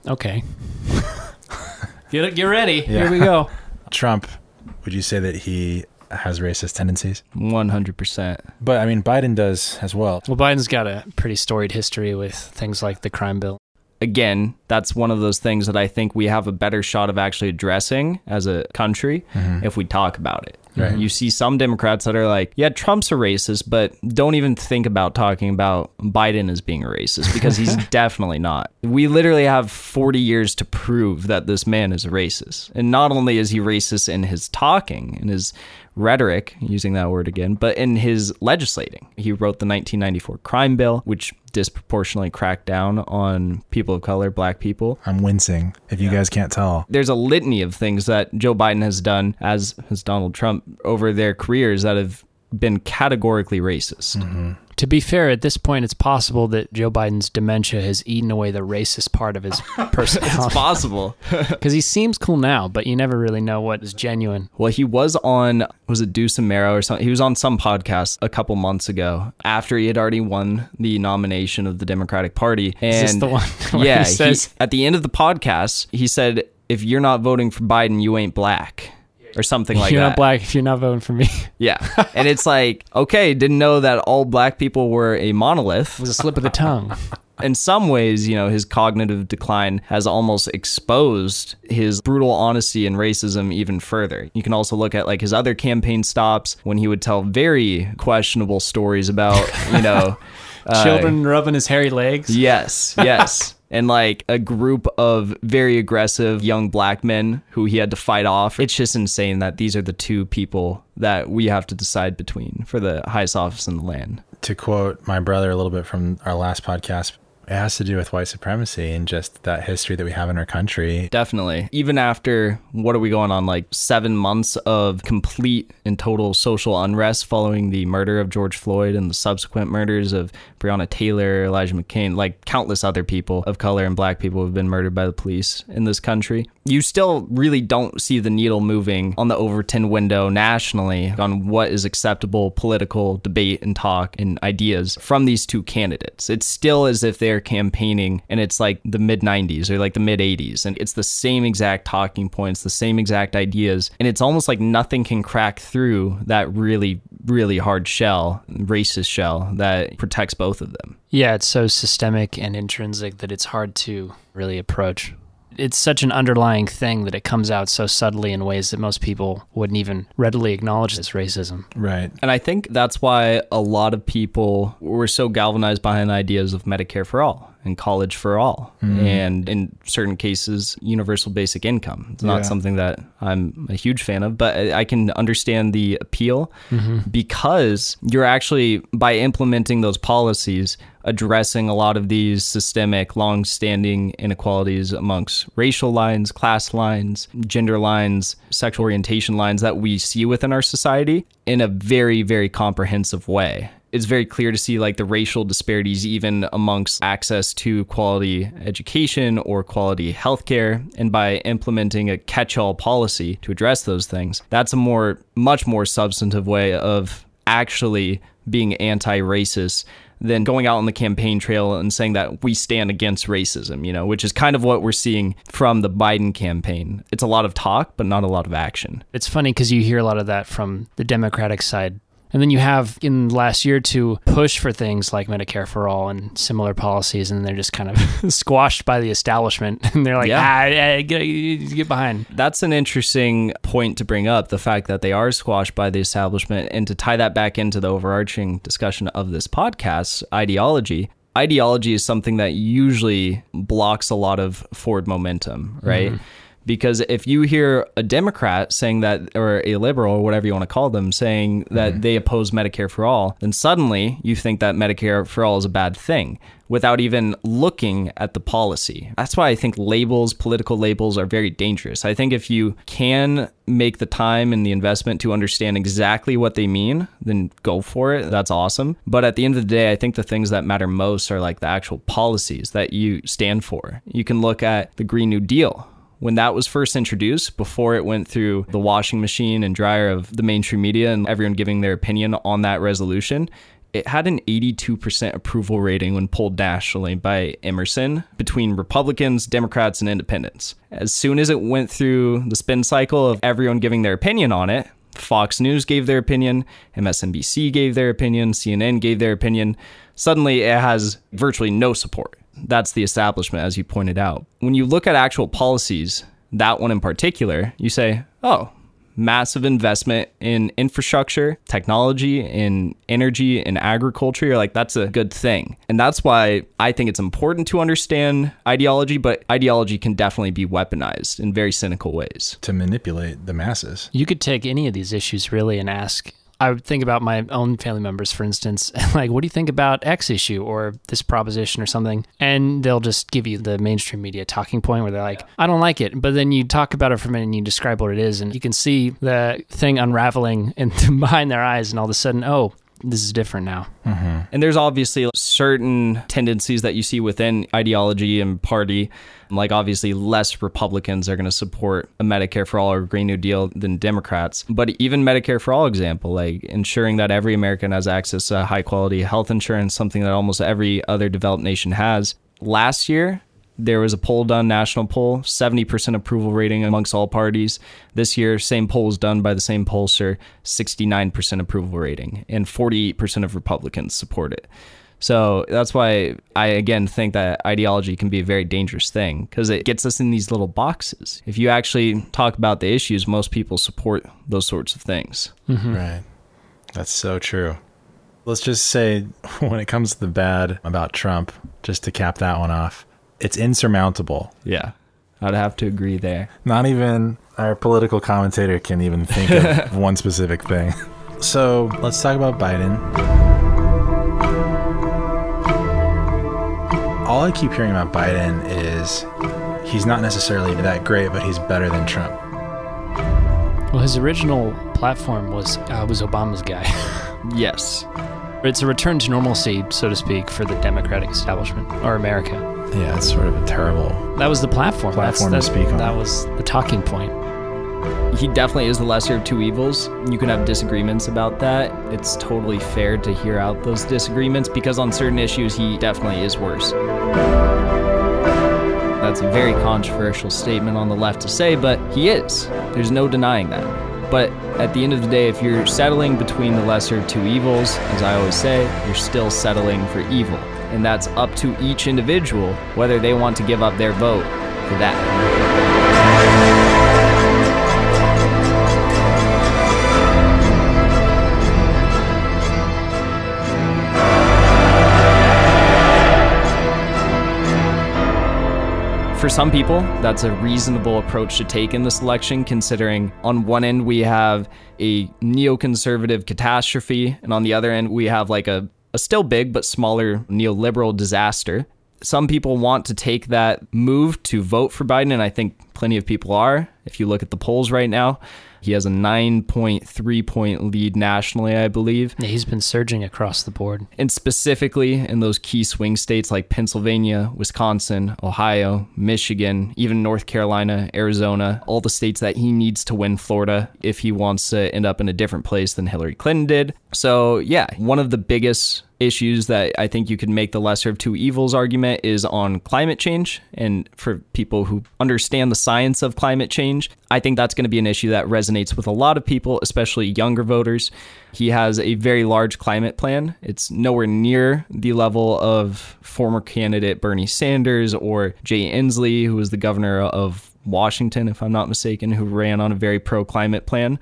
Okay. get get ready. Yeah. Here we go. Trump, would you say that he has racist tendencies? 100%. But I mean, Biden does as well. Well, Biden's got a pretty storied history with things like the crime bill. Again, that's one of those things that I think we have a better shot of actually addressing as a country mm-hmm. if we talk about it. Right. You see some Democrats that are like, yeah, Trump's a racist, but don't even think about talking about Biden as being a racist because he's definitely not. We literally have 40 years to prove that this man is a racist. And not only is he racist in his talking, in his rhetoric, using that word again, but in his legislating. He wrote the 1994 crime bill, which disproportionately crack down on people of color, black people. I'm wincing if you guys can't tell. There's a litany of things that Joe Biden has done, as has Donald Trump, over their careers that have been categorically racist. To be fair, at this point, it's possible that Joe Biden's dementia has eaten away the racist part of his person. It's personality. possible. Because he seems cool now, but you never really know what is genuine. Well, he was on was it Deuce and Marrow or something? He was on some podcast a couple months ago after he had already won the nomination of the Democratic Party. And Is this the one where yeah, he says- he- at the end of the podcast, he said, "If you're not voting for Biden, you ain't black." Or something like that. If you're not black if you're not voting for me. Yeah. And it's like, okay, didn't know that all black people were a monolith. it was a slip of the tongue. in some ways, you know, his cognitive decline has almost exposed his brutal honesty and racism even further. You can also look at like his other campaign stops when he would tell very questionable stories about, you know, uh, Children rubbing his hairy legs. Yes, yes. And like a group of very aggressive young black men who he had to fight off. It's just insane that these are the two people that we have to decide between for the highest office in the land. To quote my brother a little bit from our last podcast, it has to do with white supremacy and just that history that we have in our country. Definitely. Even after what are we going on like 7 months of complete and total social unrest following the murder of George Floyd and the subsequent murders of Breonna Taylor, Elijah McClain, like countless other people of color and black people have been murdered by the police in this country. You still really don't see the needle moving on the Overton window nationally on what is acceptable political debate and talk and ideas from these two candidates. It's still as if they're campaigning and it's like the mid 90s or like the mid 80s and it's the same exact talking points, the same exact ideas and it's almost like nothing can crack through that really really hard shell, racist shell that protects both of them. Yeah, it's so systemic and intrinsic that it's hard to really approach. It's such an underlying thing that it comes out so subtly in ways that most people wouldn't even readily acknowledge as racism. Right. And I think that's why a lot of people were so galvanized behind the ideas of Medicare for all and college for all, mm-hmm. and in certain cases, universal basic income. It's not Yeah. something that I'm a huge fan of, but I can understand the appeal mm-hmm. because you're actually, by implementing those policies, addressing a lot of these systemic, long standing inequalities amongst racial lines, class lines, gender lines, sexual orientation lines that we see within our society in a very, very comprehensive way. It's very clear to see like the racial disparities even amongst access to quality education or quality healthcare. And by implementing a catch all policy to address those things, that's a more, much more substantive way of actually being anti racist than going out on the campaign trail and saying that we stand against racism, you know, which is kind of what we're seeing from the Biden campaign. It's a lot of talk, but not a lot of action. It's funny because you hear a lot of that from the Democratic side. And then you have in the last year to push for things like Medicare for all and similar policies, and they're just kind of squashed by the establishment. And they're like, Yeah. ah, ah, get, get behind. That's an interesting point to bring up the fact that they are squashed by the establishment. And to tie that back into the overarching discussion of this podcast, ideology. Ideology is something that usually blocks a lot of forward momentum, right? Because if you hear a Democrat saying that, or a liberal, or whatever you want to call them, saying that mm-hmm. they oppose Medicare for all, then suddenly you think that Medicare for all is a bad thing without even looking at the policy. That's why I think labels, political labels, are very dangerous. I think if you can make the time and the investment to understand exactly what they mean, then go for it. That's awesome. But at the end of the day, I think the things that matter most are like the actual policies that you stand for. You can look at the Green New Deal when that was first introduced, before it went through the washing machine and dryer of the mainstream media and everyone giving their opinion on that resolution, it had an 82% approval rating when polled nationally by Emerson between Republicans, Democrats, and independents. As soon as it went through the spin cycle of everyone giving their opinion on it, Fox News gave their opinion, MSNBC gave their opinion, CNN gave their opinion. Suddenly, it has virtually no support. That's the establishment, as you pointed out. When you look at actual policies, that one in particular, you say, oh, massive investment in infrastructure, technology, in energy, in agriculture. You're like, that's a good thing. And that's why I think it's important to understand ideology, but ideology can definitely be weaponized in very cynical ways. To manipulate the masses. You could take any of these issues really and ask I would think about my own family members, for instance, like, what do you think about X issue or this proposition or something? And they'll just give you the mainstream media talking point where they're like, I don't like it. But then you talk about it for a minute and you describe what it is, and you can see the thing unraveling in, behind their eyes, and all of a sudden, oh, this is different now. Mm-hmm. And there's obviously certain tendencies that you see within ideology and party. Like, obviously, less Republicans are going to support a Medicare for all or Green New Deal than Democrats. But even Medicare for all example, like ensuring that every American has access to high quality health insurance, something that almost every other developed nation has. Last year, there was a poll done, national poll, 70% approval rating amongst all parties. This year, same poll was done by the same pollster, 69% approval rating, and 48% of Republicans support it. So that's why I again think that ideology can be a very dangerous thing because it gets us in these little boxes. If you actually talk about the issues, most people support those sorts of things. Mm-hmm. Right. That's so true. Let's just say when it comes to the bad about Trump, just to cap that one off, it's insurmountable. Yeah, I'd have to agree there. Not even our political commentator can even think of one specific thing. So let's talk about Biden. All I keep hearing about Biden is he's not necessarily that great, but he's better than Trump. Well, his original platform was uh, was Obama's guy. Yes. it's a return to normalcy, so to speak, for the Democratic establishment or America. Yeah, it's sort of a terrible. That was the platform. Platform to that's, speak on. That was the talking point. He definitely is the lesser of two evils. You can have disagreements about that. It's totally fair to hear out those disagreements because on certain issues, he definitely is worse. That's a very controversial statement on the left to say, but he is. There's no denying that. But at the end of the day, if you're settling between the lesser of two evils, as I always say, you're still settling for evil. And that's up to each individual whether they want to give up their vote for that. For some people, that's a reasonable approach to take in this election, considering on one end we have a neoconservative catastrophe, and on the other end we have like a, a still big but smaller neoliberal disaster. Some people want to take that move to vote for Biden, and I think plenty of people are. If you look at the polls right now, he has a 9.3 point lead nationally, I believe. Yeah, he's been surging across the board. And specifically in those key swing states like Pennsylvania, Wisconsin, Ohio, Michigan, even North Carolina, Arizona, all the states that he needs to win Florida if he wants to end up in a different place than Hillary Clinton did. So, yeah, one of the biggest issues that I think you could make the lesser of two evils argument is on climate change. And for people who understand the science of climate change, I think that's going to be an issue that resonates with a lot of people, especially younger voters. He has a very large climate plan. It's nowhere near the level of former candidate Bernie Sanders or Jay Inslee, who was the governor of Washington, if I'm not mistaken, who ran on a very pro climate plan.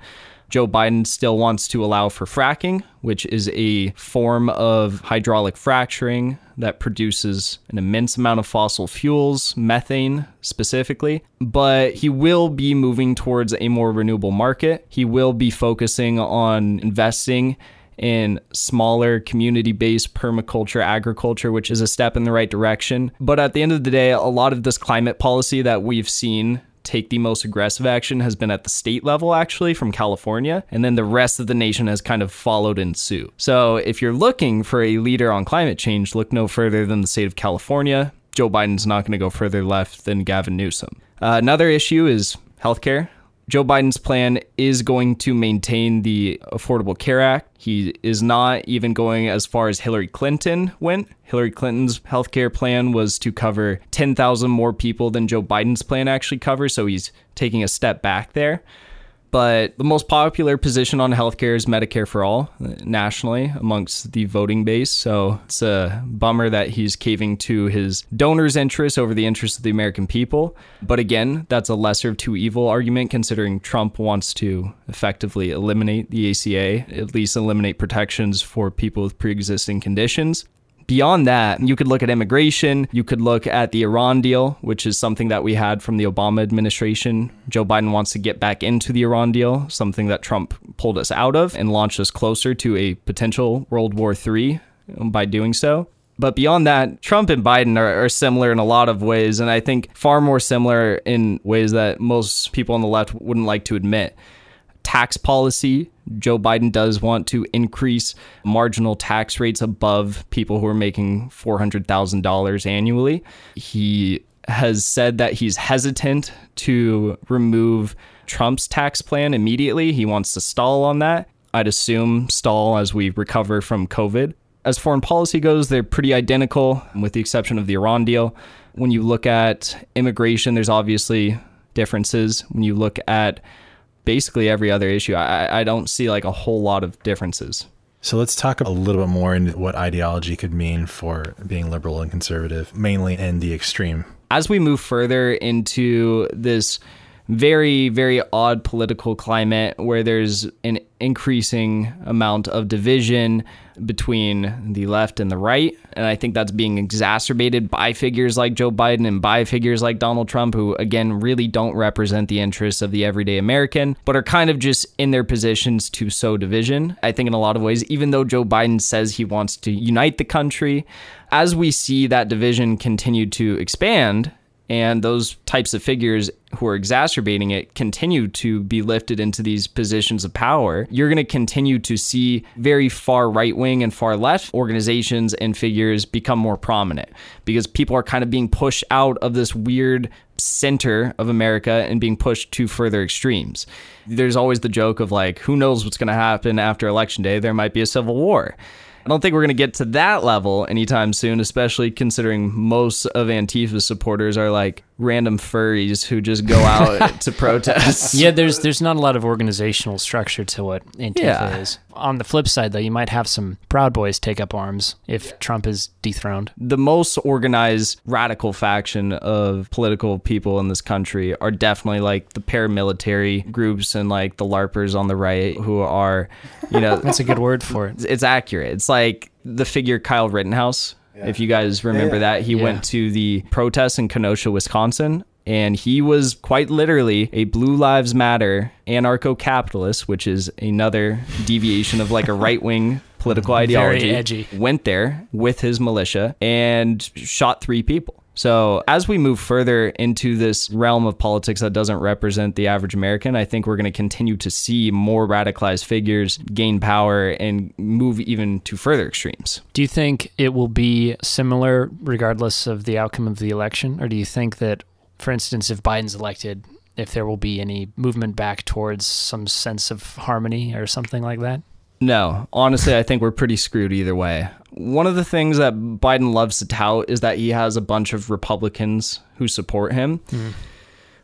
Joe Biden still wants to allow for fracking, which is a form of hydraulic fracturing that produces an immense amount of fossil fuels, methane specifically. But he will be moving towards a more renewable market. He will be focusing on investing in smaller community based permaculture agriculture, which is a step in the right direction. But at the end of the day, a lot of this climate policy that we've seen take the most aggressive action has been at the state level, actually, from California. And then the rest of the nation has kind of followed in suit. So if you're looking for a leader on climate change, look no further than the state of California. Joe Biden's not going to go further left than Gavin Newsom. Uh, another issue is healthcare. Joe Biden's plan is going to maintain the Affordable Care Act. He is not even going as far as Hillary Clinton went. Hillary Clinton's healthcare plan was to cover 10,000 more people than Joe Biden's plan actually covers, so he's taking a step back there. But the most popular position on healthcare is Medicare for all uh, nationally amongst the voting base. So it's a bummer that he's caving to his donors' interests over the interests of the American people. But again, that's a lesser of two evil argument considering Trump wants to effectively eliminate the ACA, at least eliminate protections for people with pre existing conditions. Beyond that, you could look at immigration. You could look at the Iran deal, which is something that we had from the Obama administration. Joe Biden wants to get back into the Iran deal, something that Trump pulled us out of and launched us closer to a potential World War III um, by doing so. But beyond that, Trump and Biden are, are, similar in a lot of ways, and I think far more similar in ways that most people on the left wouldn't like to admit tax policy. Joe Biden does want to increase marginal tax rates above people who are making $400,000 annually. He has said that he's hesitant to remove Trump's tax plan immediately. He wants to stall on that. I'd assume stall as we recover from COVID. As foreign policy goes, they're pretty identical, with the exception of the Iran deal. When you look at immigration, there's obviously differences. When you look at basically every other issue. I, I don't see like a whole lot of differences. So let's talk a little bit more into what ideology could mean for being liberal and conservative, mainly in the extreme. As we move further into this very, very odd political climate where there's an increasing amount of division between the left and the right. And I think that's being exacerbated by figures like Joe Biden and by figures like Donald Trump, who, again, really don't represent the interests of the everyday American, but are kind of just in their positions to sow division. I think in a lot of ways, even though Joe Biden says he wants to unite the country, as we see that division continue to expand, and those types of figures who are exacerbating it continue to be lifted into these positions of power, you're going to continue to see very far right wing and far left organizations and figures become more prominent because people are kind of being pushed out of this weird center of America and being pushed to further extremes. There's always the joke of like, who knows what's going to happen after election day? There might be a civil war. I don't think we're going to get to that level anytime soon, especially considering most of Antifa's supporters are like random furries who just go out to protest. Yeah, there's there's not a lot of organizational structure to what Antifa yeah. is. On the flip side, though, you might have some Proud Boys take up arms if Trump is dethroned. The most organized radical faction of political people in this country are definitely like the paramilitary groups and like the LARPers on the right who are, you know, that's a good word for it. It's accurate. It's like the figure Kyle Rittenhouse yeah. If you guys remember yeah. that, he yeah. went to the protests in Kenosha, Wisconsin, and he was quite literally a Blue Lives Matter anarcho capitalist, which is another deviation of like a right wing political ideology. Very edgy. Went there with his militia and shot three people. So, as we move further into this realm of politics that doesn't represent the average American, I think we're going to continue to see more radicalized figures gain power and move even to further extremes. Do you think it will be similar regardless of the outcome of the election? Or do you think that, for instance, if Biden's elected, if there will be any movement back towards some sense of harmony or something like that? No, honestly, I think we're pretty screwed either way. One of the things that Biden loves to tout is that he has a bunch of Republicans who support him. Mm.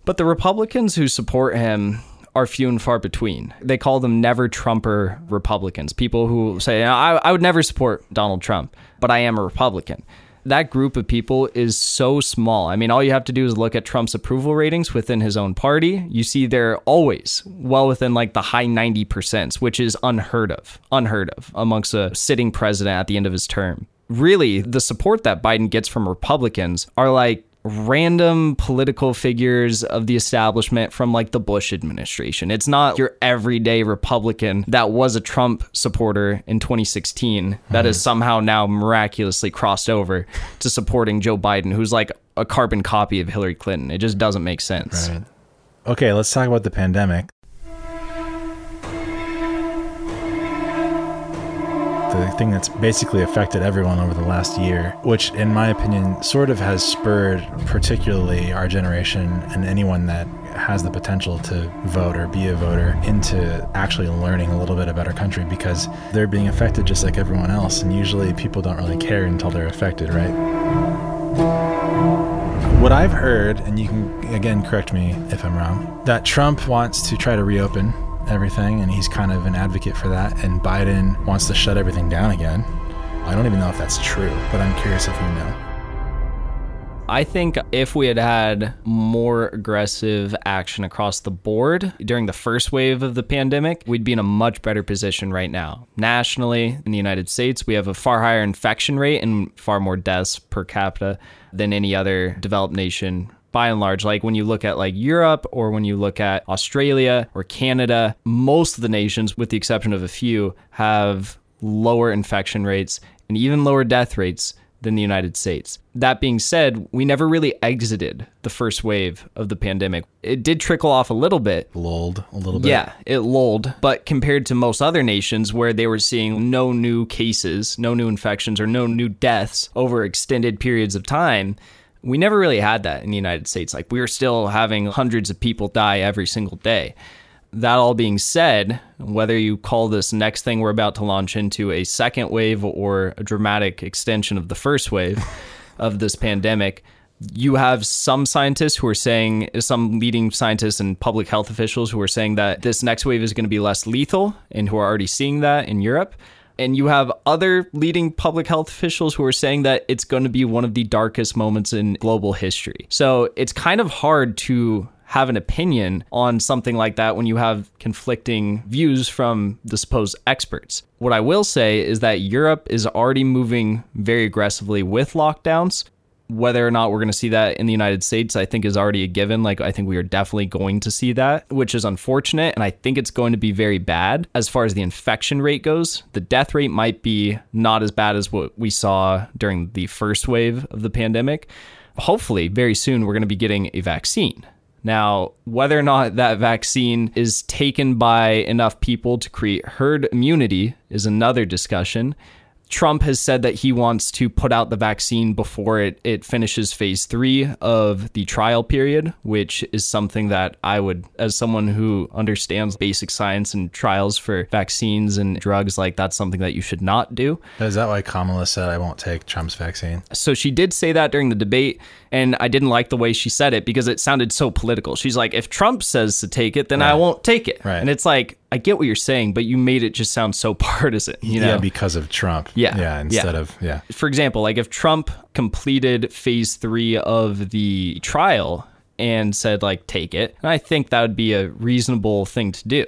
But the Republicans who support him are few and far between. They call them never Trumper Republicans, people who say, I, I would never support Donald Trump, but I am a Republican that group of people is so small. I mean, all you have to do is look at Trump's approval ratings within his own party. You see they're always well within like the high 90%, which is unheard of, unheard of amongst a sitting president at the end of his term. Really, the support that Biden gets from Republicans are like random political figures of the establishment from like the Bush administration. It's not your everyday Republican that was a Trump supporter in 2016 that mm. is somehow now miraculously crossed over to supporting Joe Biden, who's like a carbon copy of Hillary Clinton. It just doesn't make sense. Right. Okay, let's talk about the pandemic. The thing that's basically affected everyone over the last year, which, in my opinion, sort of has spurred particularly our generation and anyone that has the potential to vote or be a voter into actually learning a little bit about our country because they're being affected just like everyone else. And usually people don't really care until they're affected, right? What I've heard, and you can again correct me if I'm wrong, that Trump wants to try to reopen everything, and he's kind of an advocate for that. And Biden wants to shut everything down again. I don't even know if that's true, but I'm curious if you know. I think if we had had more aggressive action across the board during the first wave of the pandemic, we'd be in a much better position right now. Nationally, in the United States, we have a far higher infection rate and far more deaths per capita than any other developed nation by and large like when you look at like Europe or when you look at Australia or Canada most of the nations with the exception of a few have lower infection rates and even lower death rates than the United States. That being said, we never really exited the first wave of the pandemic. It did trickle off a little bit. Lulled a little bit. Yeah, it lulled. But compared to most other nations where they were seeing no new cases, no new infections, or no new deaths over extended periods of time, we never really had that in the United States. Like we were still having hundreds of people die every single day. That all being said, whether you call this next thing we're about to launch into a second wave or a dramatic extension of the first wave of this pandemic, you have some scientists who are saying, some leading scientists and public health officials who are saying that this next wave is going to be less lethal and who are already seeing that in Europe. And you have other leading public health officials who are saying that it's going to be one of the darkest moments in global history. So it's kind of hard to have an opinion on something like that when you have conflicting views from the supposed experts. What I will say is that Europe is already moving very aggressively with lockdowns whether or not we're going to see that in the United States, I think is already a given. Like, I think we are definitely going to see that, which is unfortunate. And I think it's going to be very bad as far as the infection rate goes. The death rate might be not as bad as what we saw during the first wave of the pandemic. Hopefully, very soon, we're going to be getting a vaccine. Now, whether or not that vaccine is taken by enough people to create herd immunity is another discussion. Trump has said that he wants to put out the vaccine before it, it finishes phase three of the trial period, which is something that I would, as someone who understands basic science and trials for vaccines and drugs, like that's something that you should not do. Is that why Kamala said I won't take Trump's vaccine? So she did say that during the debate, and I didn't like the way she said it because it sounded so political. She's like, if Trump says to take it, then I won't take it. Right. And it's like, I get what you're saying, but you made it just sound so partisan. You know? yeah, because of Trump. Yeah. Yeah, instead Yeah. of yeah. for example, like if Trump completed phase three of the trial and said, like, take it, I think that would be a reasonable thing to do.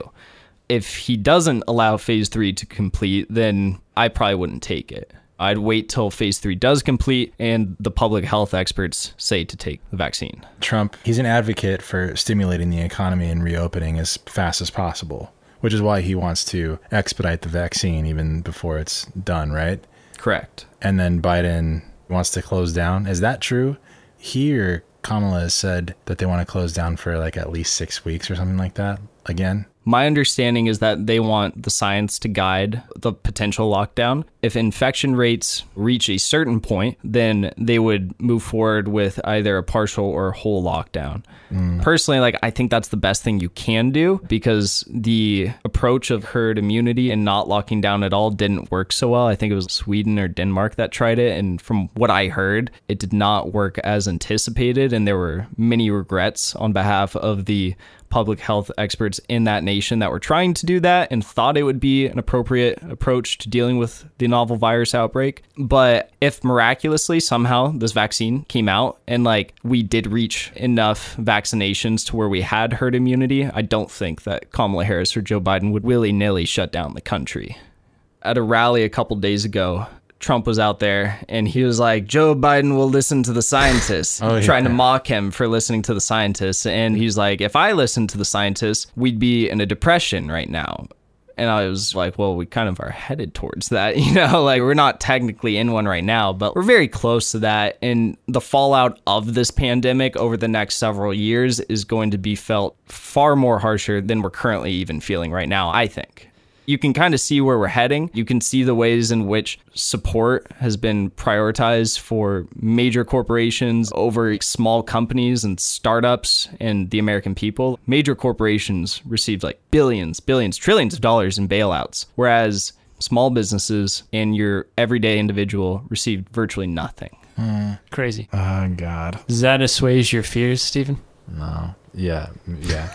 If he doesn't allow phase three to complete, then I probably wouldn't take it. I'd wait till phase three does complete and the public health experts say to take the vaccine. Trump, he's an advocate for stimulating the economy and reopening as fast as possible, which is why he wants to expedite the vaccine even before it's done, right? Correct. And then Biden wants to close down. Is that true? Here, Kamala has said that they want to close down for like at least six weeks or something like that again. My understanding is that they want the science to guide the potential lockdown. If infection rates reach a certain point, then they would move forward with either a partial or whole lockdown. Mm. Personally, like I think that's the best thing you can do because the approach of herd immunity and not locking down at all didn't work so well. I think it was Sweden or Denmark that tried it and from what I heard, it did not work as anticipated and there were many regrets on behalf of the public health experts in that nation that were trying to do that and thought it would be an appropriate approach to dealing with the novel virus outbreak. But if miraculously somehow this vaccine came out and like we did reach enough vaccinations to where we had herd immunity, I don't think that Kamala Harris or Joe Biden would willy nilly shut down the country. At a rally a couple days ago, Trump was out there and he was like, Joe Biden will listen to the scientists, Oh, yeah. trying to mock him for listening to the scientists. And he's like, if I listened to the scientists, we'd be in a depression right now. And I was like, well, we kind of are headed towards that. You know, like we're not technically in one right now, but we're very close to that. And the fallout of this pandemic over the next several years is going to be felt far more harsher than we're currently even feeling right now, I think you can kind of see where we're heading. You can see the ways in which support has been prioritized for major corporations over small companies and startups and the American people. Major corporations received like billions, billions, trillions of dollars in bailouts, whereas small businesses and your everyday individual received virtually nothing. Hmm. Crazy. Oh God. Does that assuage your fears, Steven? No. Yeah. Yeah.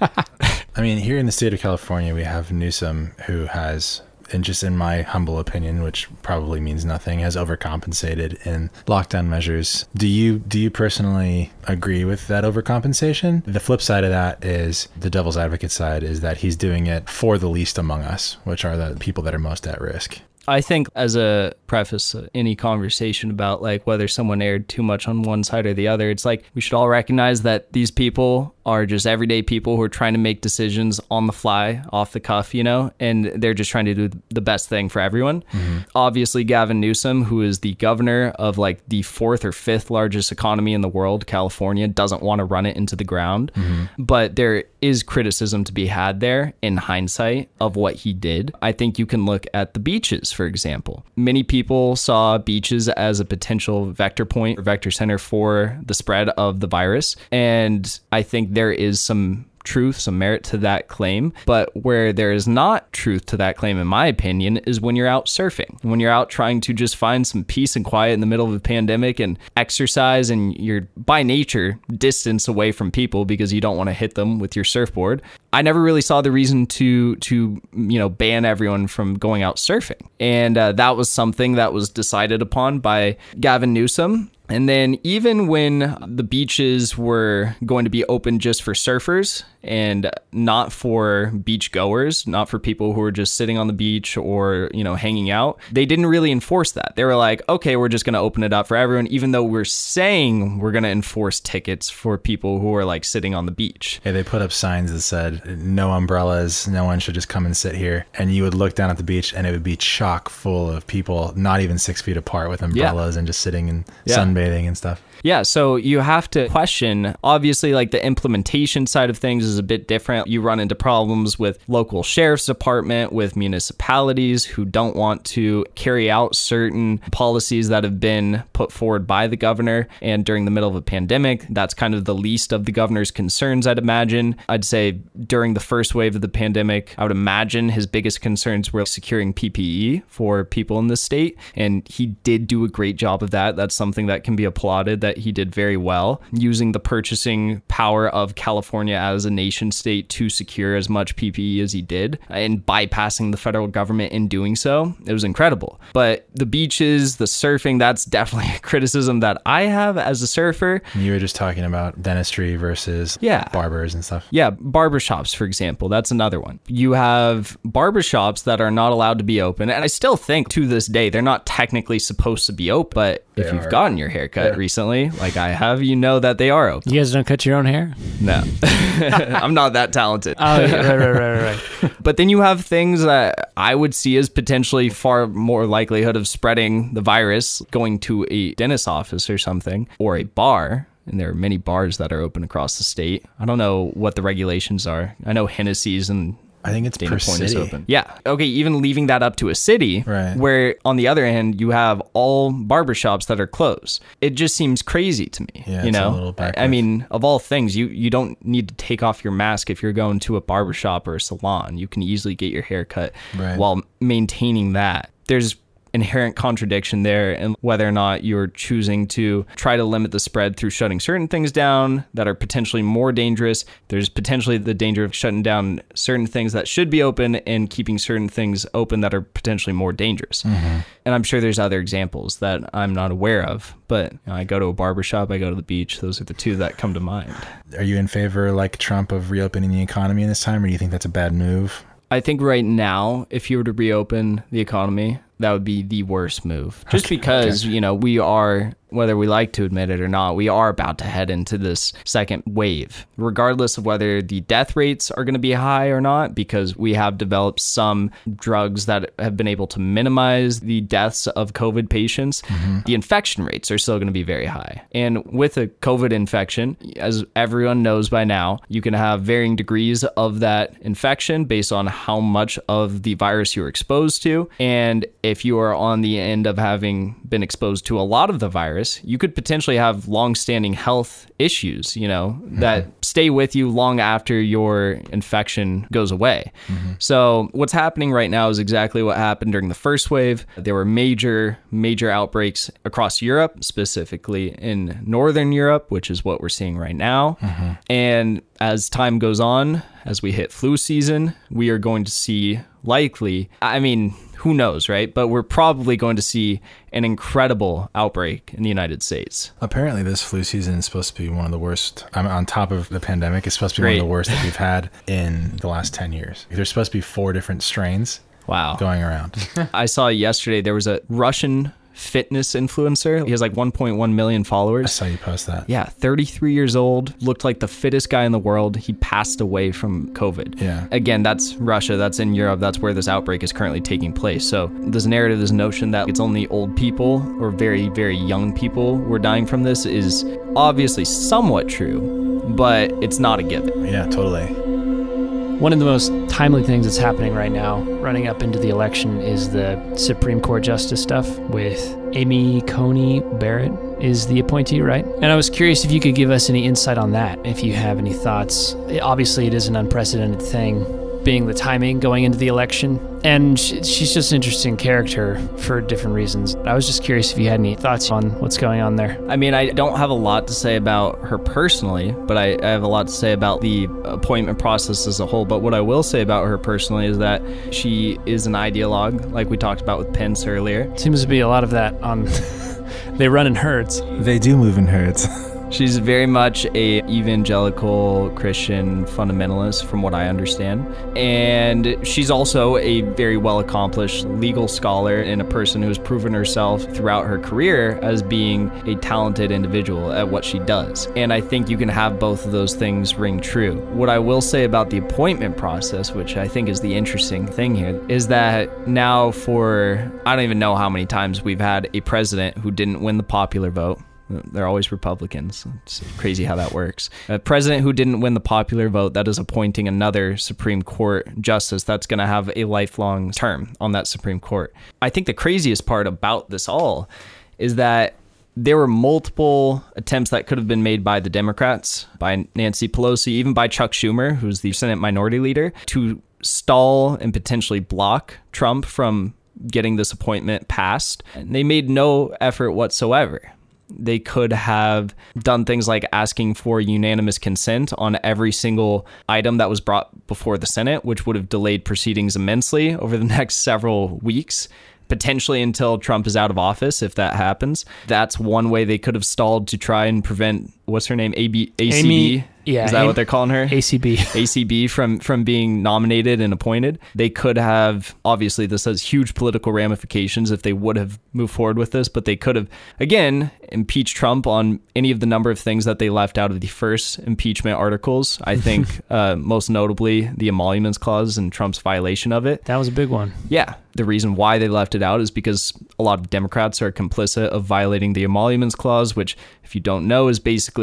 I mean, here in the state of California, we have Newsom, who has and just in my humble opinion, which probably means nothing, has overcompensated in lockdown measures. Do you do you personally agree with that overcompensation? The flip side of that is the devil's advocate side is that he's doing it for the least among us, which are the people that are most at risk. I think as a preface any conversation about like whether someone erred too much on one side or the other, it's like we should all recognize that these people are just everyday people who are trying to make decisions on the fly, off the cuff, you know, and they're just trying to do the best thing for everyone. Mm-hmm. Obviously, Gavin Newsom, who is the governor of like the fourth or fifth largest economy in the world, California, doesn't want to run it into the ground. Mm-hmm. But there is criticism to be had there in hindsight of what he did. I think you can look at the beaches, for example. Many people saw beaches as a potential vector point or vector center for the spread of the virus. And I think there is some truth, some merit to that claim. But where there is not truth to that claim, in my opinion, is when you're out surfing, when you're out trying to just find some peace and quiet in the middle of a pandemic and exercise, and you're by nature distance away from people because you don't want to hit them with your surfboard. I never really saw the reason to to you know ban everyone from going out surfing, and uh, that was something that was decided upon by Gavin Newsom and then, even when the beaches were going to be open just for surfers and not for beach goers, not for people who were just sitting on the beach or, you know, hanging out, they didn't really enforce that. They were like, okay, we're just going to open it up for everyone, even though we're saying we're going to enforce tickets for people who are like sitting on the beach. Yeah, they put up signs that said, no umbrellas, no one should just come and sit here. And you would look down at the beach and it would be chock full of people, not even six feet apart with umbrellas yeah. and just sitting in yeah. sunbathing sunbathing and stuff. Yeah, so you have to question. Obviously, like the implementation side of things is a bit different. You run into problems with local sheriff's department, with municipalities who don't want to carry out certain policies that have been put forward by the governor. And during the middle of a pandemic, that's kind of the least of the governor's concerns, I'd imagine. I'd say during the first wave of the pandemic, I would imagine his biggest concerns were securing PPE for people in the state. And he did do a great job of that. That's something that can be applauded. That that he did very well, using the purchasing power of California as a nation state to secure as much PPE as he did and bypassing the federal government in doing so. It was incredible. But the beaches, the surfing, that's definitely a criticism that I have as a surfer. You were just talking about dentistry versus yeah. barbers and stuff. Yeah, barbershops, for example. That's another one. You have barbershops that are not allowed to be open. And I still think to this day, they're not technically supposed to be open. But they if you've are. gotten your haircut yeah. recently, like I have, you know that they are open. You guys don't cut your own hair? No, I'm not that talented. Oh, yeah, right, right, right, right. but then you have things that I would see as potentially far more likelihood of spreading the virus going to a dentist office or something or a bar and there are many bars that are open across the state. I don't know what the regulations are. I know Hennessey's and I think it's Dana per Point city. is open. Yeah. Okay. Even leaving that up to a city, right. where on the other hand you have all barbershops that are closed. It just seems crazy to me. Yeah, you know. I mean, of all things, you you don't need to take off your mask if you're going to a barbershop or a salon. You can easily get your hair cut right. while maintaining that. There's inherent contradiction there and whether or not you're choosing to try to limit the spread through shutting certain things down that are potentially more dangerous. There's potentially the danger of shutting down certain things that should be open and keeping certain things open that are potentially more dangerous. Mm-hmm. And I'm sure there's other examples that I'm not aware of, but you know, I go to a barbershop, I go to the beach. Those are the two that come to mind. Are you in favor, like Trump, of reopening the economy in this time, or do you think that's a bad move? I think right now, if you were to reopen the economy, that would be the worst move. Just because, you know, we are whether we like to admit it or not, we are about to head into this second wave, regardless of whether the death rates are going to be high or not, because we have developed some drugs that have been able to minimize the deaths of COVID patients. Mm-hmm. The infection rates are still going to be very high. And with a COVID infection, as everyone knows by now, you can have varying degrees of that infection based on how much of the virus you're exposed to. And if you are on the end of having been exposed to a lot of the virus, virus, you could potentially have long-standing health issues, you know, that mm-hmm. stay with you long after your infection goes away. Mm-hmm. So, what's happening right now is exactly what happened during the first wave. There were major major outbreaks across Europe, specifically in northern Europe, which is what we're seeing right now. Mm-hmm. And as time goes on, as we hit flu season, we are going to see likely, I mean, who knows, right? But we're probably going to see an incredible outbreak in the United States. Apparently, this flu season is supposed to be one of the worst. I mean, on top of the pandemic, it's supposed to be one of the worst that we've had in the last 10 years. There's supposed to be four different strains Wow. going around. I saw yesterday there was a Russian fitness influencer. He has like 1.1 million followers. I followers. saw you post that. Yeah, 33 years old, looked like the fittest guy in the world. He passed away from COVID. Yeah. Again, that's Russia, that's in Europe, that's where this outbreak is currently taking place. So, this narrative, this notion that it's only old people or very, very young people who are dying from this is obviously somewhat true, but it's not a given. Yeah, totally. One of the most timely things that's happening right now, running up into the election, is the Supreme Court justice stuff with Amy Coney Barrett is the appointee, right? And I was curious if you could give us any insight on that, if you have any thoughts. Obviously, it is an unprecedented thing, being the timing going into the election, and sh- she's just an interesting character for different reasons. I was just curious if you had any thoughts on what's going on there. I mean, I don't have a lot to say about her personally, but I, I have a lot to say about the appointment process as a whole. But what I will say about her personally is that she is an ideologue, like we talked about with Pence earlier. Seems to be a lot of that on. they run in herds. They do move in herds. She's very much a evangelical Christian fundamentalist, from what I understand, and she's also a very well accomplished legal scholar and a person who has proven herself throughout her career as being a talented individual at what she does. And I think you can have both of those things ring true. What I will say about the appointment process, which I think is the interesting thing here, is that now for I don't even know how many times we've had a president who didn't win the popular vote. They're always Republicans. It's crazy how that works. A president who didn't win the popular vote that is appointing another Supreme Court justice that's going to have a lifelong term on that Supreme Court. I think the craziest part about this all is that there were multiple attempts that could have been made by the Democrats, by Nancy Pelosi, even by Chuck Schumer, who's the Senate Minority Leader, to stall and potentially block Trump from getting this appointment passed. And they made no effort whatsoever they could have done things like asking for unanimous consent on every single item that was brought before the Senate, which would have delayed proceedings immensely over the next several weeks. Potentially until Trump is out of office, if that happens. That's one way they could have stalled to try and prevent what's her name? AB, ACB? Amy- yeah, Is that Amy- what they're calling her? ACB. ACB from from being nominated and appointed. They could have obviously this has huge political ramifications if they would have moved forward with this, but they could have again impeached Trump on any of the number of things that they left out of the first impeachment articles. I think uh, most notably the emoluments clause and Trump's violation of it. That was a big one. Yeah, the reason why they left it out is because a lot of Democrats are complicit of violating the emoluments clause, which, if you don't know, is basically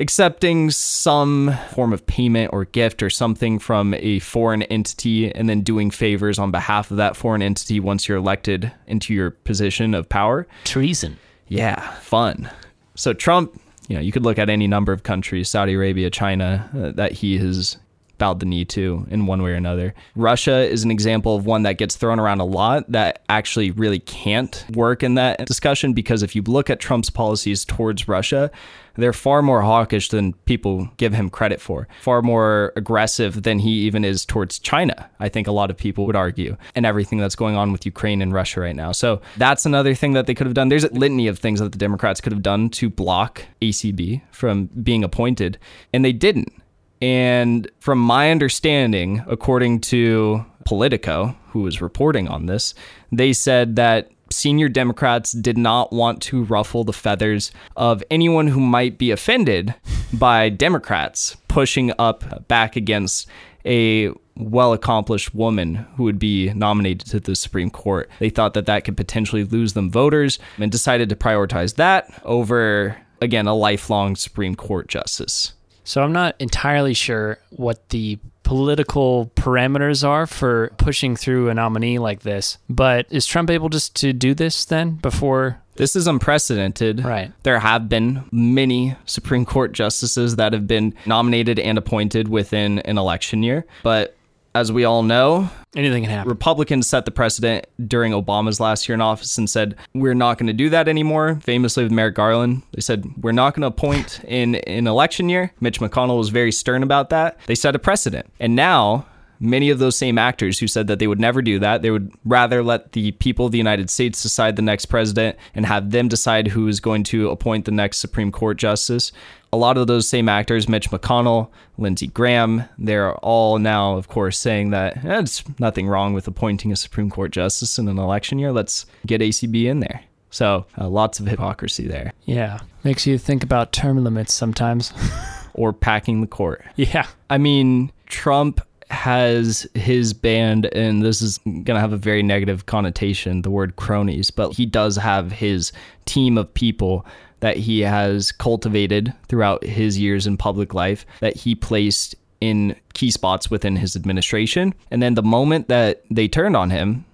accepting some form of payment or gift or something from a foreign entity and then doing favors on behalf of that foreign entity once you're elected into your position of power. Treason. Yeah, fun. So Trump, you know, you could look at any number of countries, Saudi Arabia, China, uh, that he has bowed the knee to in one way or another. Russia is an example of one that gets thrown around a lot that actually really can't work in that discussion because if you look at Trump's policies towards Russia, they're far more hawkish than people give him credit for, far more aggressive than he even is towards China. I think a lot of people would argue, and everything that's going on with Ukraine and Russia right now. So that's another thing that they could have done. There's a litany of things that the Democrats could have done to block ACB from being appointed, and they didn't. And from my understanding, according to Politico, who was reporting on this, they said that senior Democrats did not want to ruffle the feathers of anyone who might be offended by Democrats pushing up back against a well accomplished woman who would be nominated to the Supreme Court. They thought that that could potentially lose them voters and decided to prioritize that over, again, a lifelong Supreme Court justice. So I'm not entirely sure what the political parameters are for pushing through a nominee like this. But is Trump able just to do this then before? This is unprecedented. Right. There have been many Supreme Court justices that have been nominated and appointed within an election year. But as we all know, Anything can happen. Republicans set the precedent during Obama's last year in office and said, we're not going to do that anymore. Famously with Merrick Garland, they said, we're not going to appoint in an election year. Mitch McConnell was very stern about that. They set a precedent. And now, many of those same actors who said that they would never do that, they would rather let the people of the United States decide the next president and have them decide who is going to appoint the next Supreme Court justice a lot of those same actors, Mitch McConnell, Lindsey Graham, they're all now, of course, saying that eh, there's nothing wrong with appointing a Supreme Court justice in an election year. Let's get ACB in there. So uh, lots of hypocrisy there. Yeah. Makes you think about term limits sometimes. or packing the court. Yeah. I mean, Trump has his band, and this is going to have a very negative connotation, the word cronies, but he does have his team of people that he has cultivated throughout his years in public life that he placed in key spots within his administration. And then the moment that they turned on him,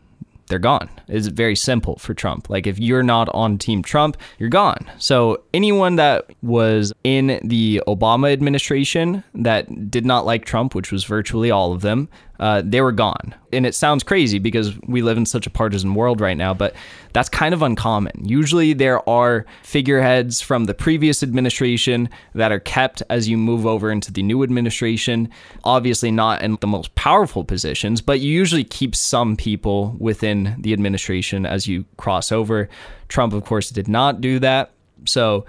they're gone. It's very simple for Trump. Like if you're not on Team Trump, you're gone. So anyone that was in the Obama administration that did not like Trump, which was virtually all of them, uh, they were gone. And it sounds crazy because we live in such a partisan world right now, but that's kind of uncommon. Usually there are figureheads from the previous administration that are kept as you move over into the new administration. Obviously, not in the most powerful positions, but you usually keep some people within the administration as you cross over. Trump, of course, did not do that. So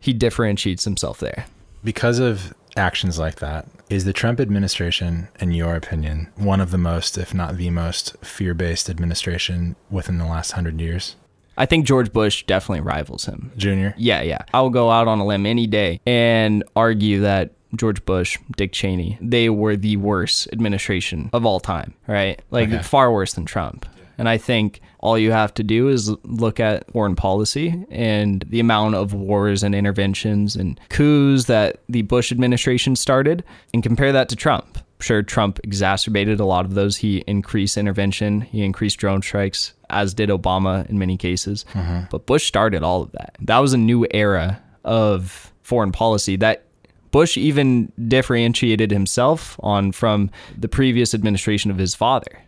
he differentiates himself there. Because of actions like that, is the Trump administration, in your opinion, one of the most, if not the most, fear based administration within the last hundred years? I think George Bush definitely rivals him. Junior? Yeah, yeah. I'll go out on a limb any day and argue that George Bush, Dick Cheney, they were the worst administration of all time, right? Like Okay. far worse than Trump. And I think all you have to do is look at foreign policy and the amount of wars and interventions and coups that the Bush administration started and compare that to Trump. Sure, Trump exacerbated a lot of those. He increased intervention, he increased drone strikes, as did Obama in many cases. Mm-hmm. But Bush started all of that. That was a new era of foreign policy that Bush even differentiated himself on from the previous administration of his father,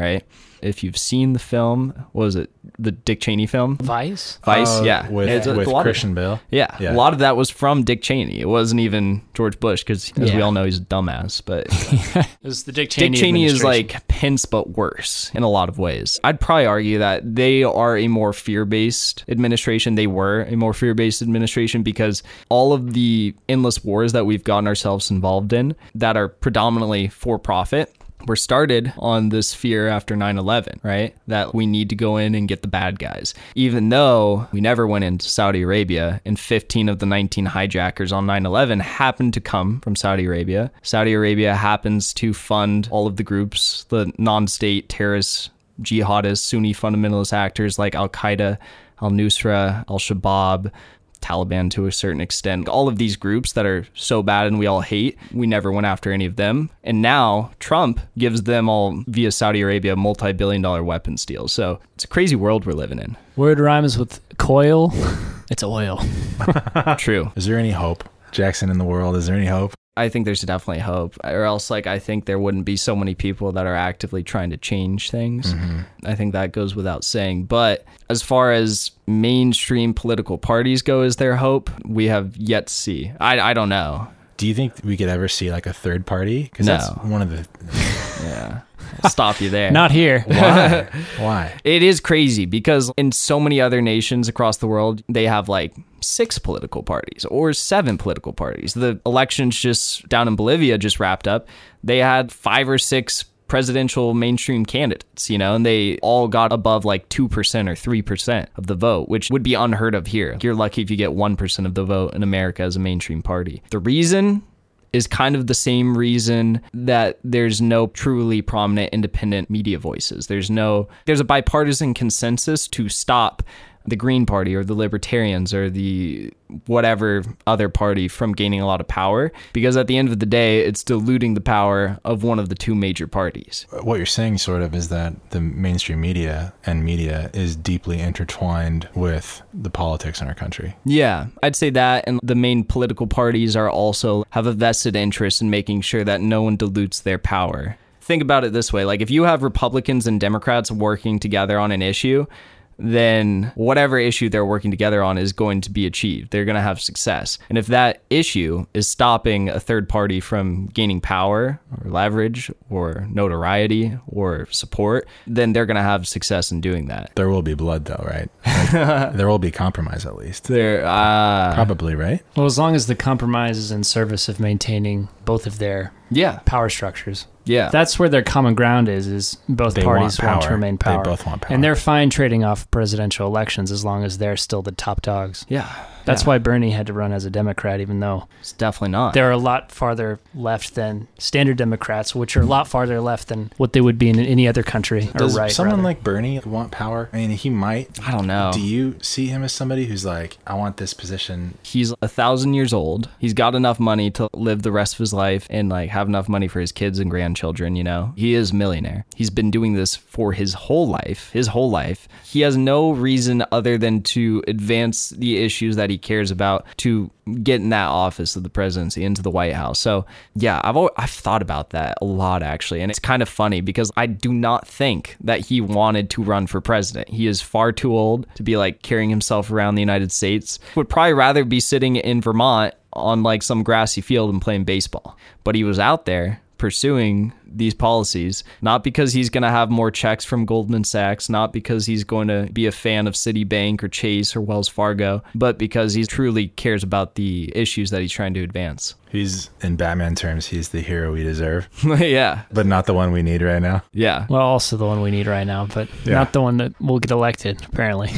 right? If you've seen the film, what was it the Dick Cheney film? Vice? Vice, Uh, yeah. With, It's a- with a lot of- Christian Bale? yeah, Yeah. a lot of that was from Dick Cheney. It wasn't even George Bush because, as we all know, he's a dumbass. But It was the Dick Cheney. Dick Cheney is like Pence, but worse in a lot of ways. I'd probably argue that they are a more fear based administration. They were a more fear based administration because all of the endless wars that we've gotten ourselves involved in that are predominantly for profit were started on this fear after 9 11, right? That we need to go in and get the bad guys. Even though we never went into Saudi Arabia, and 15 of the 19 hijackers on 9 11 happened to come from Saudi Arabia. Saudi Arabia happens to fund all of the groups, the non state terrorists, jihadists, Sunni fundamentalist actors like Al Qaeda, Al Nusra, Al Shabaab. Taliban to a certain extent. All of these groups that are so bad and we all hate, we never went after any of them. And now Trump gives them all via Saudi Arabia multi billion dollar weapons deals. So it's a crazy world we're living in. Word rhymes with coil. It's oil. True. Is there any hope? Jackson in the world, is there any hope? I think there's definitely hope, or else, like, I think there wouldn't be so many people that are actively trying to change things. Mm-hmm. I think that goes without saying. But as far as mainstream political parties go, is there hope? We have yet to see. I, I don't know. Do you think we could ever see like a third party? Because No. that's one of the. Yeah. I'll stop you there. Not here. Why? Why? It is crazy because in so many other nations across the world, they have like six political parties or seven political parties. The elections just down in Bolivia just wrapped up. They had five or six presidential mainstream candidates, you know, and they all got above like 2% or 3% of the vote, which would be unheard of here. You're lucky if you get 1% of the vote in America as a mainstream party. The reason is kind of the same reason that there's no truly prominent independent media voices. There's no there's a bipartisan consensus to stop the Green Party or the Libertarians or the whatever other party from gaining a lot of power because at the end of the day, it's diluting the power of one of the two major parties. What you're saying, sort of, is that the mainstream media and media is deeply intertwined with the politics in our country. Yeah, I'd say that. And the main political parties are also have a vested interest in making sure that no one dilutes their power. Think about it this way like, if you have Republicans and Democrats working together on an issue, then whatever issue they're working together on is going to be achieved. They're going to have success. And if that issue is stopping a third party from gaining power or leverage or notoriety or support, then they're going to have success in doing that. There will be blood, though, right? Like, there will be compromise, at least. There, uh, Probably, right? Well, as long as the compromise is in service of maintaining both of their yeah, power structures. yeah. That's where their common ground is. Is both They parties want want, to power. remain They both want power. and they're fine trading off presidential elections as long as they're still the top dogs. yeah. That's yeah. why Bernie had to run as a Democrat, even though it's definitely not. they're a lot farther left than standard Democrats, which are a lot farther left than what they would be in any other country. Or Does right, someone rather. like Bernie want power? I mean, he might. I don't know. Do you see him as somebody who's like, I want this position? He's a thousand years old. He's got enough money to live the rest of his life and like have enough money for his kids and grandchildren, you know. He is a millionaire. He's been doing this for his whole life. His whole life. He has no reason other than to advance the issues that he cares about to get in that office of the presidency into the White House. So, yeah, I've al- I've thought about that a lot actually, and it's kind of funny because I do not think that he wanted to run for president. He is far too old to be like carrying himself around the United States. Would probably rather be sitting in Vermont on like some grassy field and playing baseball. But he was out there pursuing these policies, not because he's going to have more checks from Goldman Sachs, not because he's going to be a fan of Citibank or Chase or Wells Fargo, but because he truly cares about the issues that he's trying to advance. He's, in Batman terms, he's the hero we deserve, yeah. but not the one we need right now. Yeah. Well, also the one we need right now, but Yeah. not the one that will get elected, apparently.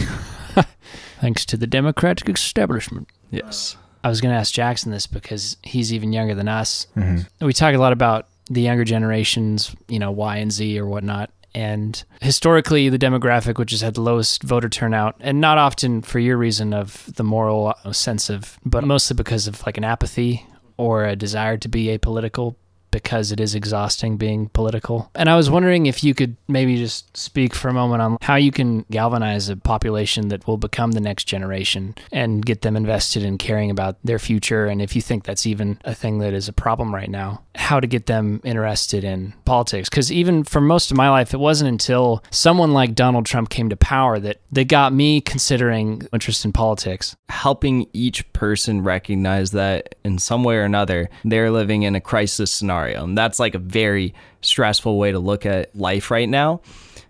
Thanks to the Democratic establishment. Yes. I was going to ask Jackson this because he's even younger than us. Mm-hmm. We talk a lot about the younger generations, you know, Y and Z or whatnot. And historically, the demographic which has had the lowest voter turnout, and not often for your reason of the moral sense of, but mostly because of like an apathy or a desire to be apolitical because it is exhausting being political. And I was wondering if you could maybe just speak for a moment on how you can galvanize a population that will become the next generation and get them invested in caring about their future. And if you think that's even a thing that is a problem right now, how to get them interested in politics. Because even for most of my life, it wasn't until someone like Donald Trump came to power that they got me considering interest in politics. Helping each person recognize that in some way or another, they're living in a crisis scenario. And um, that's like a very stressful way to look at life right now.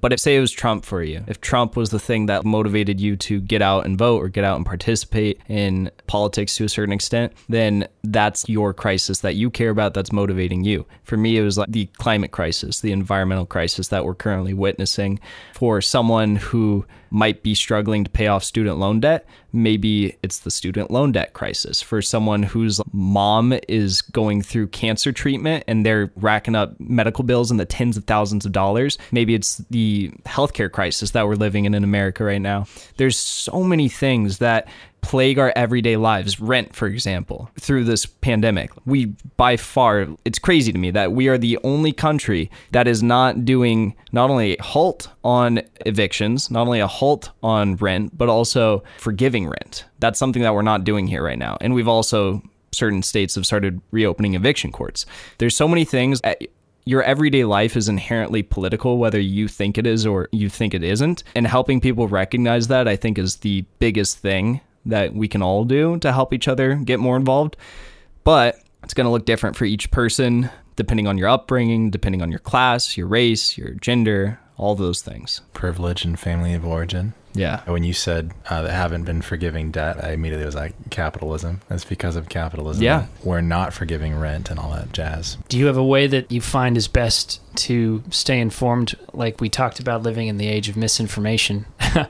But if say it was Trump for you, if Trump was the thing that motivated you to get out and vote or get out and participate in politics to a certain extent, then that's your crisis that you care about that's motivating you. For me, it was like the climate crisis, the environmental crisis that we're currently witnessing. For someone who might be struggling to pay off student loan debt, maybe it's the student loan debt crisis. For someone whose mom is going through cancer treatment and they're racking up medical bills in the tens of thousands of dollars, maybe it's the healthcare crisis that we're living in in America right now. There's so many things that plague our everyday lives. Rent, for example, through this pandemic. We, by far, it's crazy to me that we are the only country that is not doing not only a halt on evictions, not only a halt on rent, but also forgiving rent. That's something that we're not doing here right now. And we've also, certain states have started reopening eviction courts. There's so many things. Your everyday life is inherently political, whether you think it is or you think it isn't. And helping people recognize that, I think, is the biggest thing that we can all do to help each other get more involved. But it's going to look different for each person, depending on your upbringing, depending on your class, your race, your gender, all those things. Privilege and family of origin. Yeah. When you said uh, that haven't been forgiving debt, I immediately was like, capitalism. That's because of capitalism. Yeah. We're not forgiving rent and all that jazz. Do you have a way that you find is best to stay informed? Like we talked about living in the age of misinformation.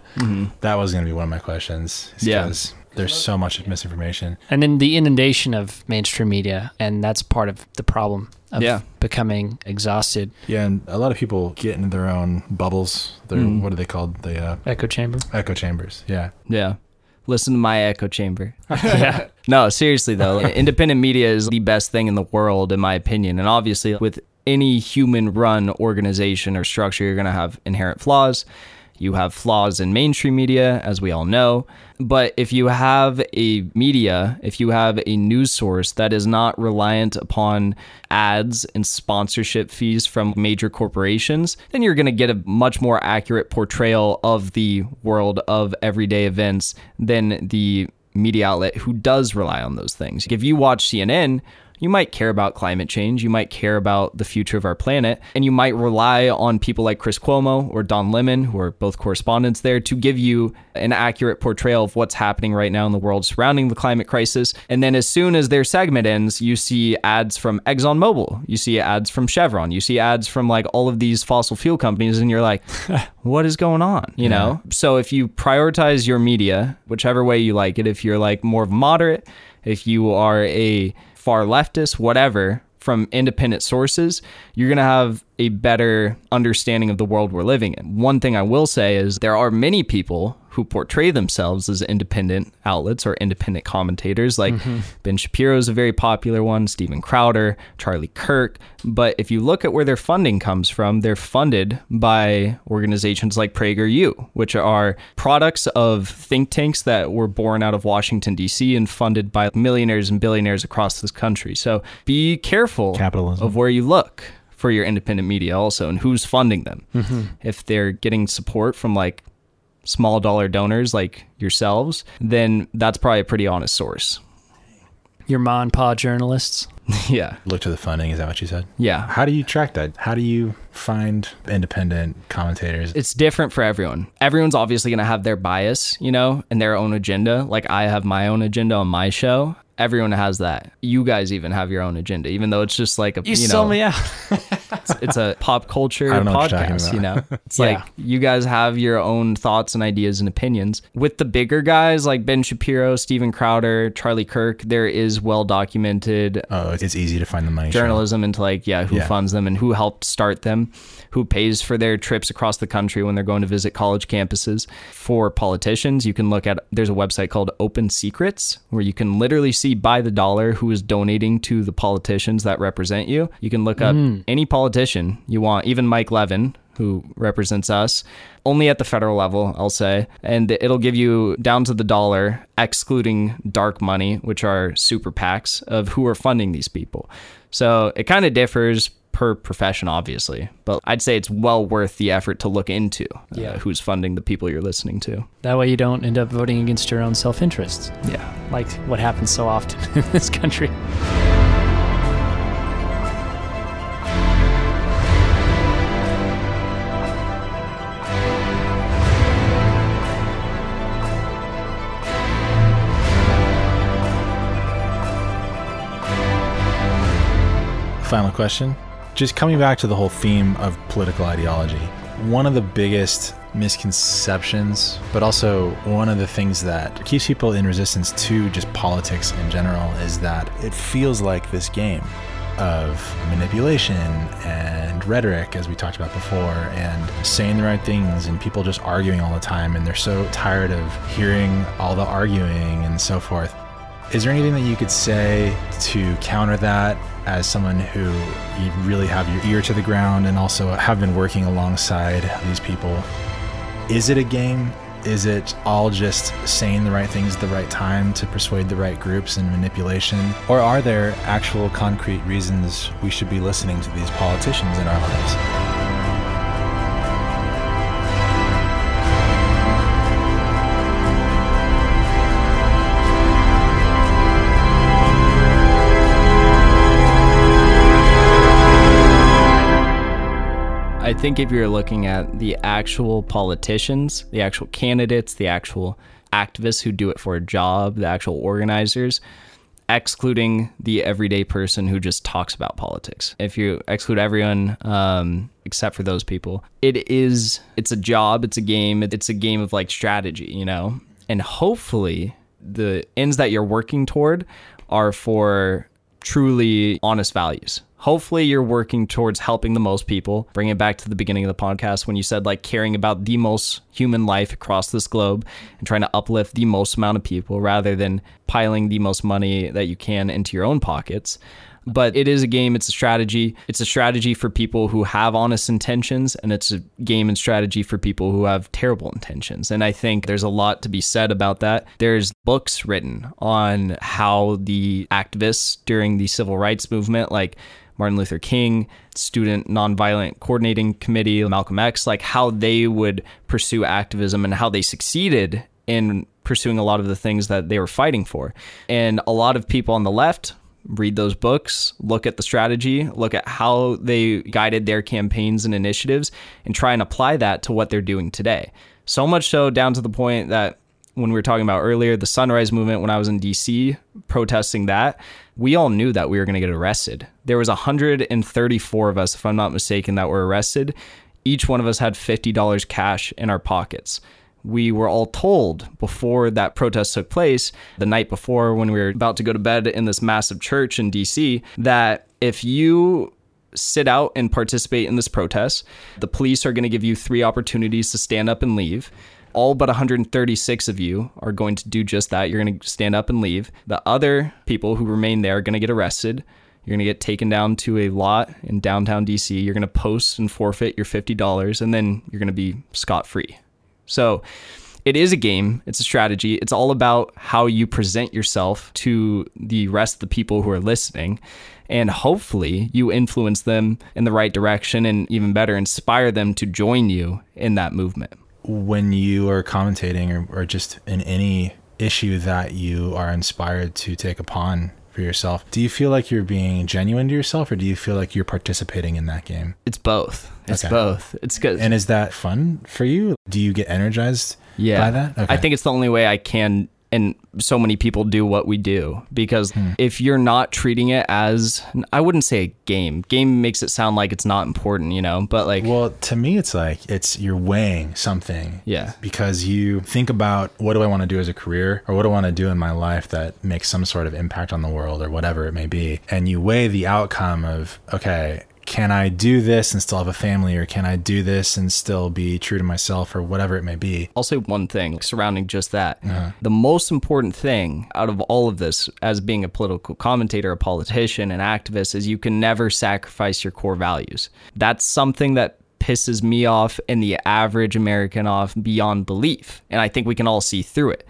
That was going to be one of my questions. is Yeah. 'cause There's so much misinformation. And then the inundation of mainstream media, and that's part of the problem of Yeah. becoming exhausted. Yeah, and a lot of people get into their own bubbles. Their Mm. what are they called? The uh, Echo chamber. echo chambers. Yeah. Yeah. Listen to my echo chamber. yeah. No, seriously though, independent media is the best thing in the world, in my opinion. And obviously, with any human run organization or structure, you're going to have inherent flaws. You have flaws in mainstream media, as we all know. But if you have a media, if you have a news source that is not reliant upon ads and sponsorship fees from major corporations, then you're going to get a much more accurate portrayal of the world of everyday events than the media outlet who does rely on those things. If you watch CNN, you might care about climate change, you might care about the future of our planet, and you might rely on people like Chris Cuomo or Don Lemon, who are both correspondents there, to give you an accurate portrayal of what's happening right now in the world surrounding the climate crisis. And then as soon as their segment ends, you see ads from ExxonMobil, you see ads from Chevron, you see ads from like all of these fossil fuel companies, and you're like, what is going on? You know? So if you prioritize your media, whichever way you like it, if you're like more of a moderate, if you are a far leftist, whatever, from independent sources, you're going to have a better understanding of the world we're living in. One thing I will say is there are many people who portray themselves as independent outlets or independent commentators. Like mm-hmm. Ben Shapiro is a very popular one, Steven Crowder, Charlie Kirk. But if you look at where their funding comes from, they're funded by organizations like PragerU, which are products of think tanks that were born out of Washington, D.C., and funded by millionaires and billionaires across this country. So be careful Capitalism. of where you look for your independent media also and who's funding them. Mm-hmm. If they're getting support from like small dollar donors like yourselves, then that's probably a pretty honest source. Your ma and pa journalists. yeah. Look to the funding. Is that what you said? Yeah. How do you track that? How do you find independent commentators? It's different for everyone. Everyone's obviously going to have their bias, you know, and their own agenda. Like I have my own agenda on my show. Everyone has that. You guys even have your own agenda, even though it's just like a You, you, sell know, me out. it's a pop culture I don't know what you're talking podcast, you know. It's Yeah. like you guys have your own thoughts and ideas and opinions. With the bigger guys like Ben Shapiro, Steven Crowder, Charlie Kirk, there is well documented Oh, it's easy to find the money. journalism into like yeah who Yeah. funds them and who helped start them who pays for their trips across the country when they're going to visit college campuses. For politicians you can look at there's a website called open secrets where you can literally see by the dollar who is donating to the politicians that represent you. You can look up mm. any politician you want even mike levin who represents us only at the federal level i'll say. And it'll give you down to the dollar excluding dark money which are super pacs of who are funding these people. So it kind of differs per profession obviously but i'd say it's well worth the effort to look into uh, Yeah. who's funding the people you're listening to That way you don't end up voting against your own self interest, yeah like what happens so often in this country. Final question. Just coming back to the whole theme of political ideology. One of the biggest misconceptions, but also one of the things that keeps people in resistance to just politics in general is that it feels like this game of manipulation and rhetoric, as we talked about before, and saying the right things, and people just arguing all the time, and they're so tired of hearing all the arguing and so forth. Is there anything that you could say to counter that as someone who you really have your ear to the ground and also have been working alongside these people? Is it a game? Is it all just saying the right things at the right time to persuade the right groups and manipulation? Or are there actual concrete reasons we should be listening to these politicians in our lives? I think if you're looking at the actual politicians, the actual candidates, the actual activists who do it for a job, the actual organizers, excluding the everyday person who just talks about politics. If you exclude everyone um, except for those people, it is it's a job, it's a game, it's a game of like strategy, you know. And hopefully the ends that you're working toward are for truly honest values. Hopefully, you're working towards helping the most people. Bring it back to the beginning of the podcast when you said like caring about the most human life across this globe and trying to uplift the most amount of people rather than piling the most money that you can into your own pockets. But it is a game. It's a strategy. It's a strategy for people who have honest intentions and it's a game and strategy for people who have terrible intentions. And i think there's a lot to be said about that. There's books written on how the activists during the civil rights movement like Martin Luther King, Student Nonviolent Coordinating Committee, Malcolm X, like how they would pursue activism and how they succeeded in pursuing a lot of the things that they were fighting for. And a lot of people on the left read those books, look at the strategy, look at how they guided their campaigns and initiatives, and try and apply that to what they're doing today. So much so down to the point that when we were talking about earlier, the Sunrise Movement, when I was in DC protesting that, we all knew that we were going to get arrested. There was 134 of us, if I'm not mistaken, that were arrested. Each one of us had $50 cash in our pockets. We were all told before that protest took place, the night before when we were about to go to bed in this massive church in DC, that if you sit out and participate in this protest, the police are going to give you three opportunities to stand up and leave all but 136 of you are going to do just that. You're going to stand up and leave. The other people who remain there are going to get arrested. You're going to get taken down to a lot in downtown DC. You're going to post and forfeit your $50, and then you're going to be scot free. So it is a game, it's a strategy. It's all about how you present yourself to the rest of the people who are listening. And hopefully, you influence them in the right direction and even better, inspire them to join you in that movement when you are commentating or, or just in any issue that you are inspired to take upon for yourself, do you feel like you're being genuine to yourself or do you feel like you're participating in that game? It's both. It's okay. both. It's good. And is that fun for you? Do you get energized yeah. by that? Okay. I think it's the only way I can and so many people do what we do because hmm. if you're not treating it as I wouldn't say a game. Game makes it sound like it's not important, you know, but like Well, to me it's like it's you're weighing something. Yeah. Because you think about what do I want to do as a career or what do I want to do in my life that makes some sort of impact on the world or whatever it may be. And you weigh the outcome of okay, can I do this and still have a family, or can I do this and still be true to myself, or whatever it may be? I'll say one thing surrounding just that. Uh-huh. The most important thing out of all of this, as being a political commentator, a politician, an activist, is you can never sacrifice your core values. That's something that pisses me off and the average American off beyond belief. And I think we can all see through it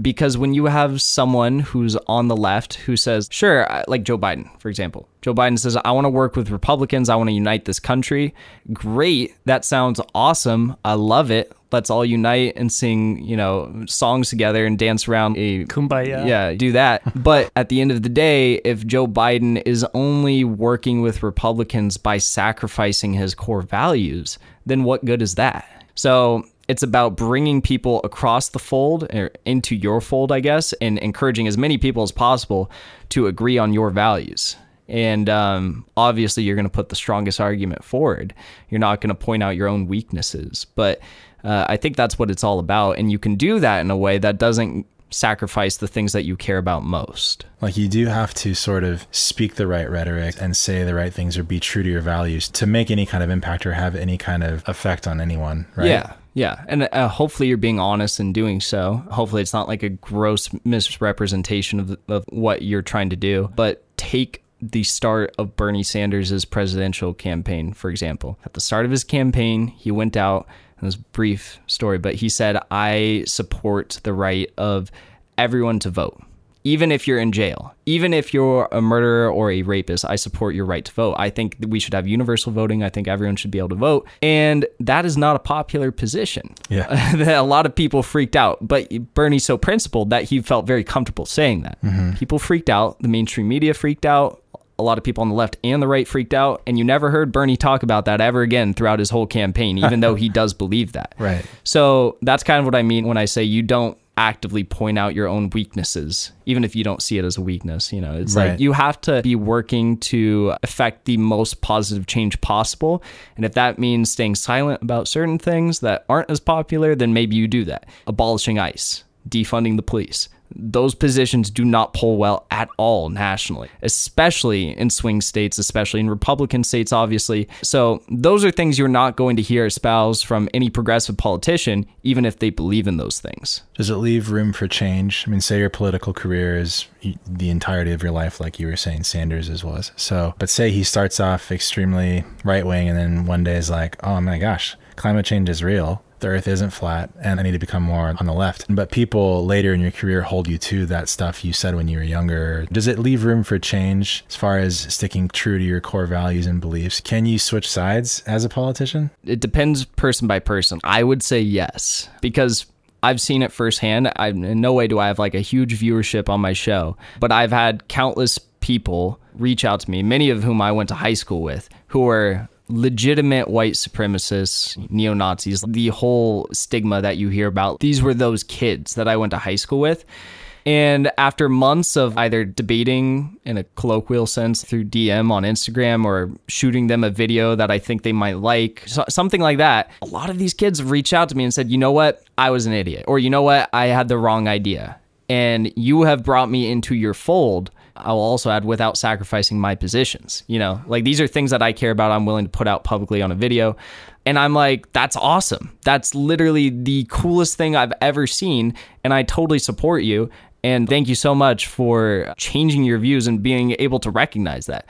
because when you have someone who's on the left who says, sure, like Joe Biden, for example, Joe Biden says, I want to work with Republicans, I want to unite this country. Great. That sounds awesome. I love it. Let's all unite and sing, you know, songs together and dance around a kumbaya. Yeah, do that. but at the end of the day, if Joe Biden is only working with Republicans by sacrificing his core values, then what good is that? So it's about bringing people across the fold or into your fold, I guess, and encouraging as many people as possible to agree on your values. And um, obviously, you're going to put the strongest argument forward. You're not going to point out your own weaknesses. But uh, I think that's what it's all about. And you can do that in a way that doesn't sacrifice the things that you care about most. Like you do have to sort of speak the right rhetoric and say the right things or be true to your values to make any kind of impact or have any kind of effect on anyone, right? Yeah. Yeah, and uh, hopefully you're being honest in doing so. Hopefully it's not like a gross misrepresentation of, of what you're trying to do, but take the start of Bernie Sanders' presidential campaign, for example. At the start of his campaign, he went out, in this brief story, but he said, I support the right of everyone to vote even if you're in jail, even if you're a murderer or a rapist, I support your right to vote. I think we should have universal voting. I think everyone should be able to vote. And that is not a popular position. Yeah. a lot of people freaked out, but Bernie's so principled that he felt very comfortable saying that. Mm-hmm. People freaked out. The mainstream media freaked out. A lot of people on the left and the right freaked out, and you never heard Bernie talk about that ever again throughout his whole campaign, even though he does believe that. Right. So that's kind of what I mean when I say you don't actively point out your own weaknesses, even if you don't see it as a weakness. You know, it's right. like you have to be working to affect the most positive change possible. And if that means staying silent about certain things that aren't as popular, then maybe you do that. Abolishing ICE, defunding the police. Those positions do not poll well at all nationally, especially in swing states, especially in Republican states, obviously. So, those are things you're not going to hear espoused from any progressive politician, even if they believe in those things. Does it leave room for change? I mean, say your political career is the entirety of your life, like you were saying Sanders' was. So, but say he starts off extremely right wing and then one day is like, oh my gosh, climate change is real. The earth isn't flat and I need to become more on the left. But people later in your career hold you to that stuff you said when you were younger. Does it leave room for change as far as sticking true to your core values and beliefs? Can you switch sides as a politician? It depends person by person. I would say yes, because I've seen it firsthand. I, in no way do I have like a huge viewership on my show, but I've had countless people reach out to me, many of whom I went to high school with, who are legitimate white supremacists, neo Nazis, the whole stigma that you hear about. These were those kids that I went to high school with. And after months of either debating in a colloquial sense through DM on Instagram or shooting them a video that I think they might like, something like that, a lot of these kids reached out to me and said, you know what? I was an idiot. Or you know what? I had the wrong idea. And you have brought me into your fold. I'll also add without sacrificing my positions. You know, like these are things that I care about. I'm willing to put out publicly on a video. And I'm like, that's awesome. That's literally the coolest thing I've ever seen. And I totally support you. And thank you so much for changing your views and being able to recognize that.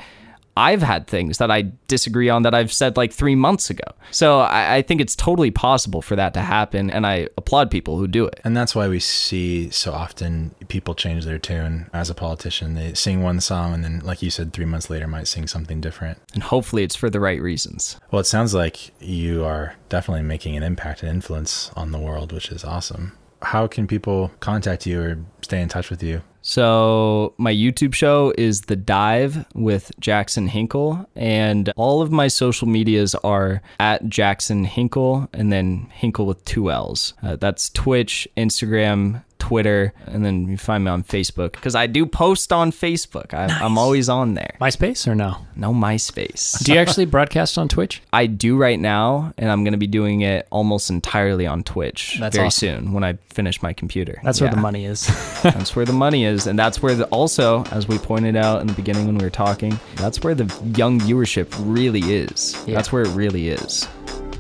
I've had things that I disagree on that I've said like three months ago. So I, I, think it's totally possible for that to happen. And I applaud people who do it. And that's why we see so often people change their tune as a politician. They sing one song and then, like you said, three months later might sing something different. And hopefully it's for the right reasons. Well, it sounds like you are definitely making an impact and influence on the world, which is awesome how can people contact you or stay in touch with you? So, my YouTube show is The Dive with Jackson Hinkle, and all of my social medias are at Jackson Hinkle and then Hinkle with two L's. Uh, that's Twitch, Instagram, Twitter, and then you find me on Facebook because I do post on Facebook. I, nice. I'm always on there. MySpace or no? No MySpace. Do you actually broadcast on Twitch? I do right now, and I'm going to be doing it almost entirely on Twitch that's very awesome. soon when I finish my computer. That's yeah. where the money is. that's where the money is, and that's where the, also, as we pointed out in the beginning when we were talking, that's where the young viewership really is. Yeah. That's where it really is,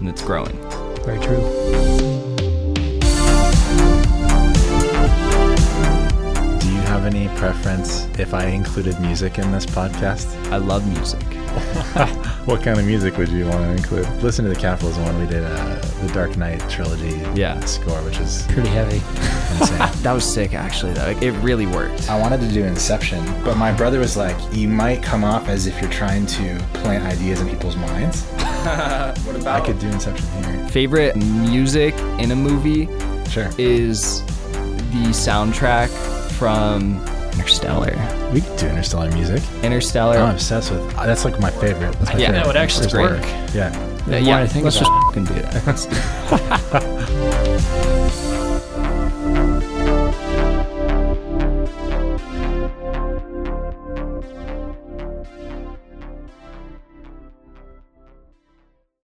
and it's growing. Very true. Have any preference if I included music in this podcast? I love music. what kind of music would you want to include? Listen to the Capitals one. We did uh, the Dark Knight trilogy yeah. score, which is pretty heavy. that was sick, actually. Though it really worked. I wanted to do Inception, but my brother was like, "You might come off as if you're trying to plant ideas in people's minds." what about? I could do Inception here. Favorite music in a movie? Sure. Is the soundtrack from Interstellar. We could do Interstellar music. Interstellar. I'm obsessed with. Uh, that's like my favorite. That's my yeah, favorite. that would actually work. Yeah. Uh, yeah, yeah. I think let's just do that. Let's do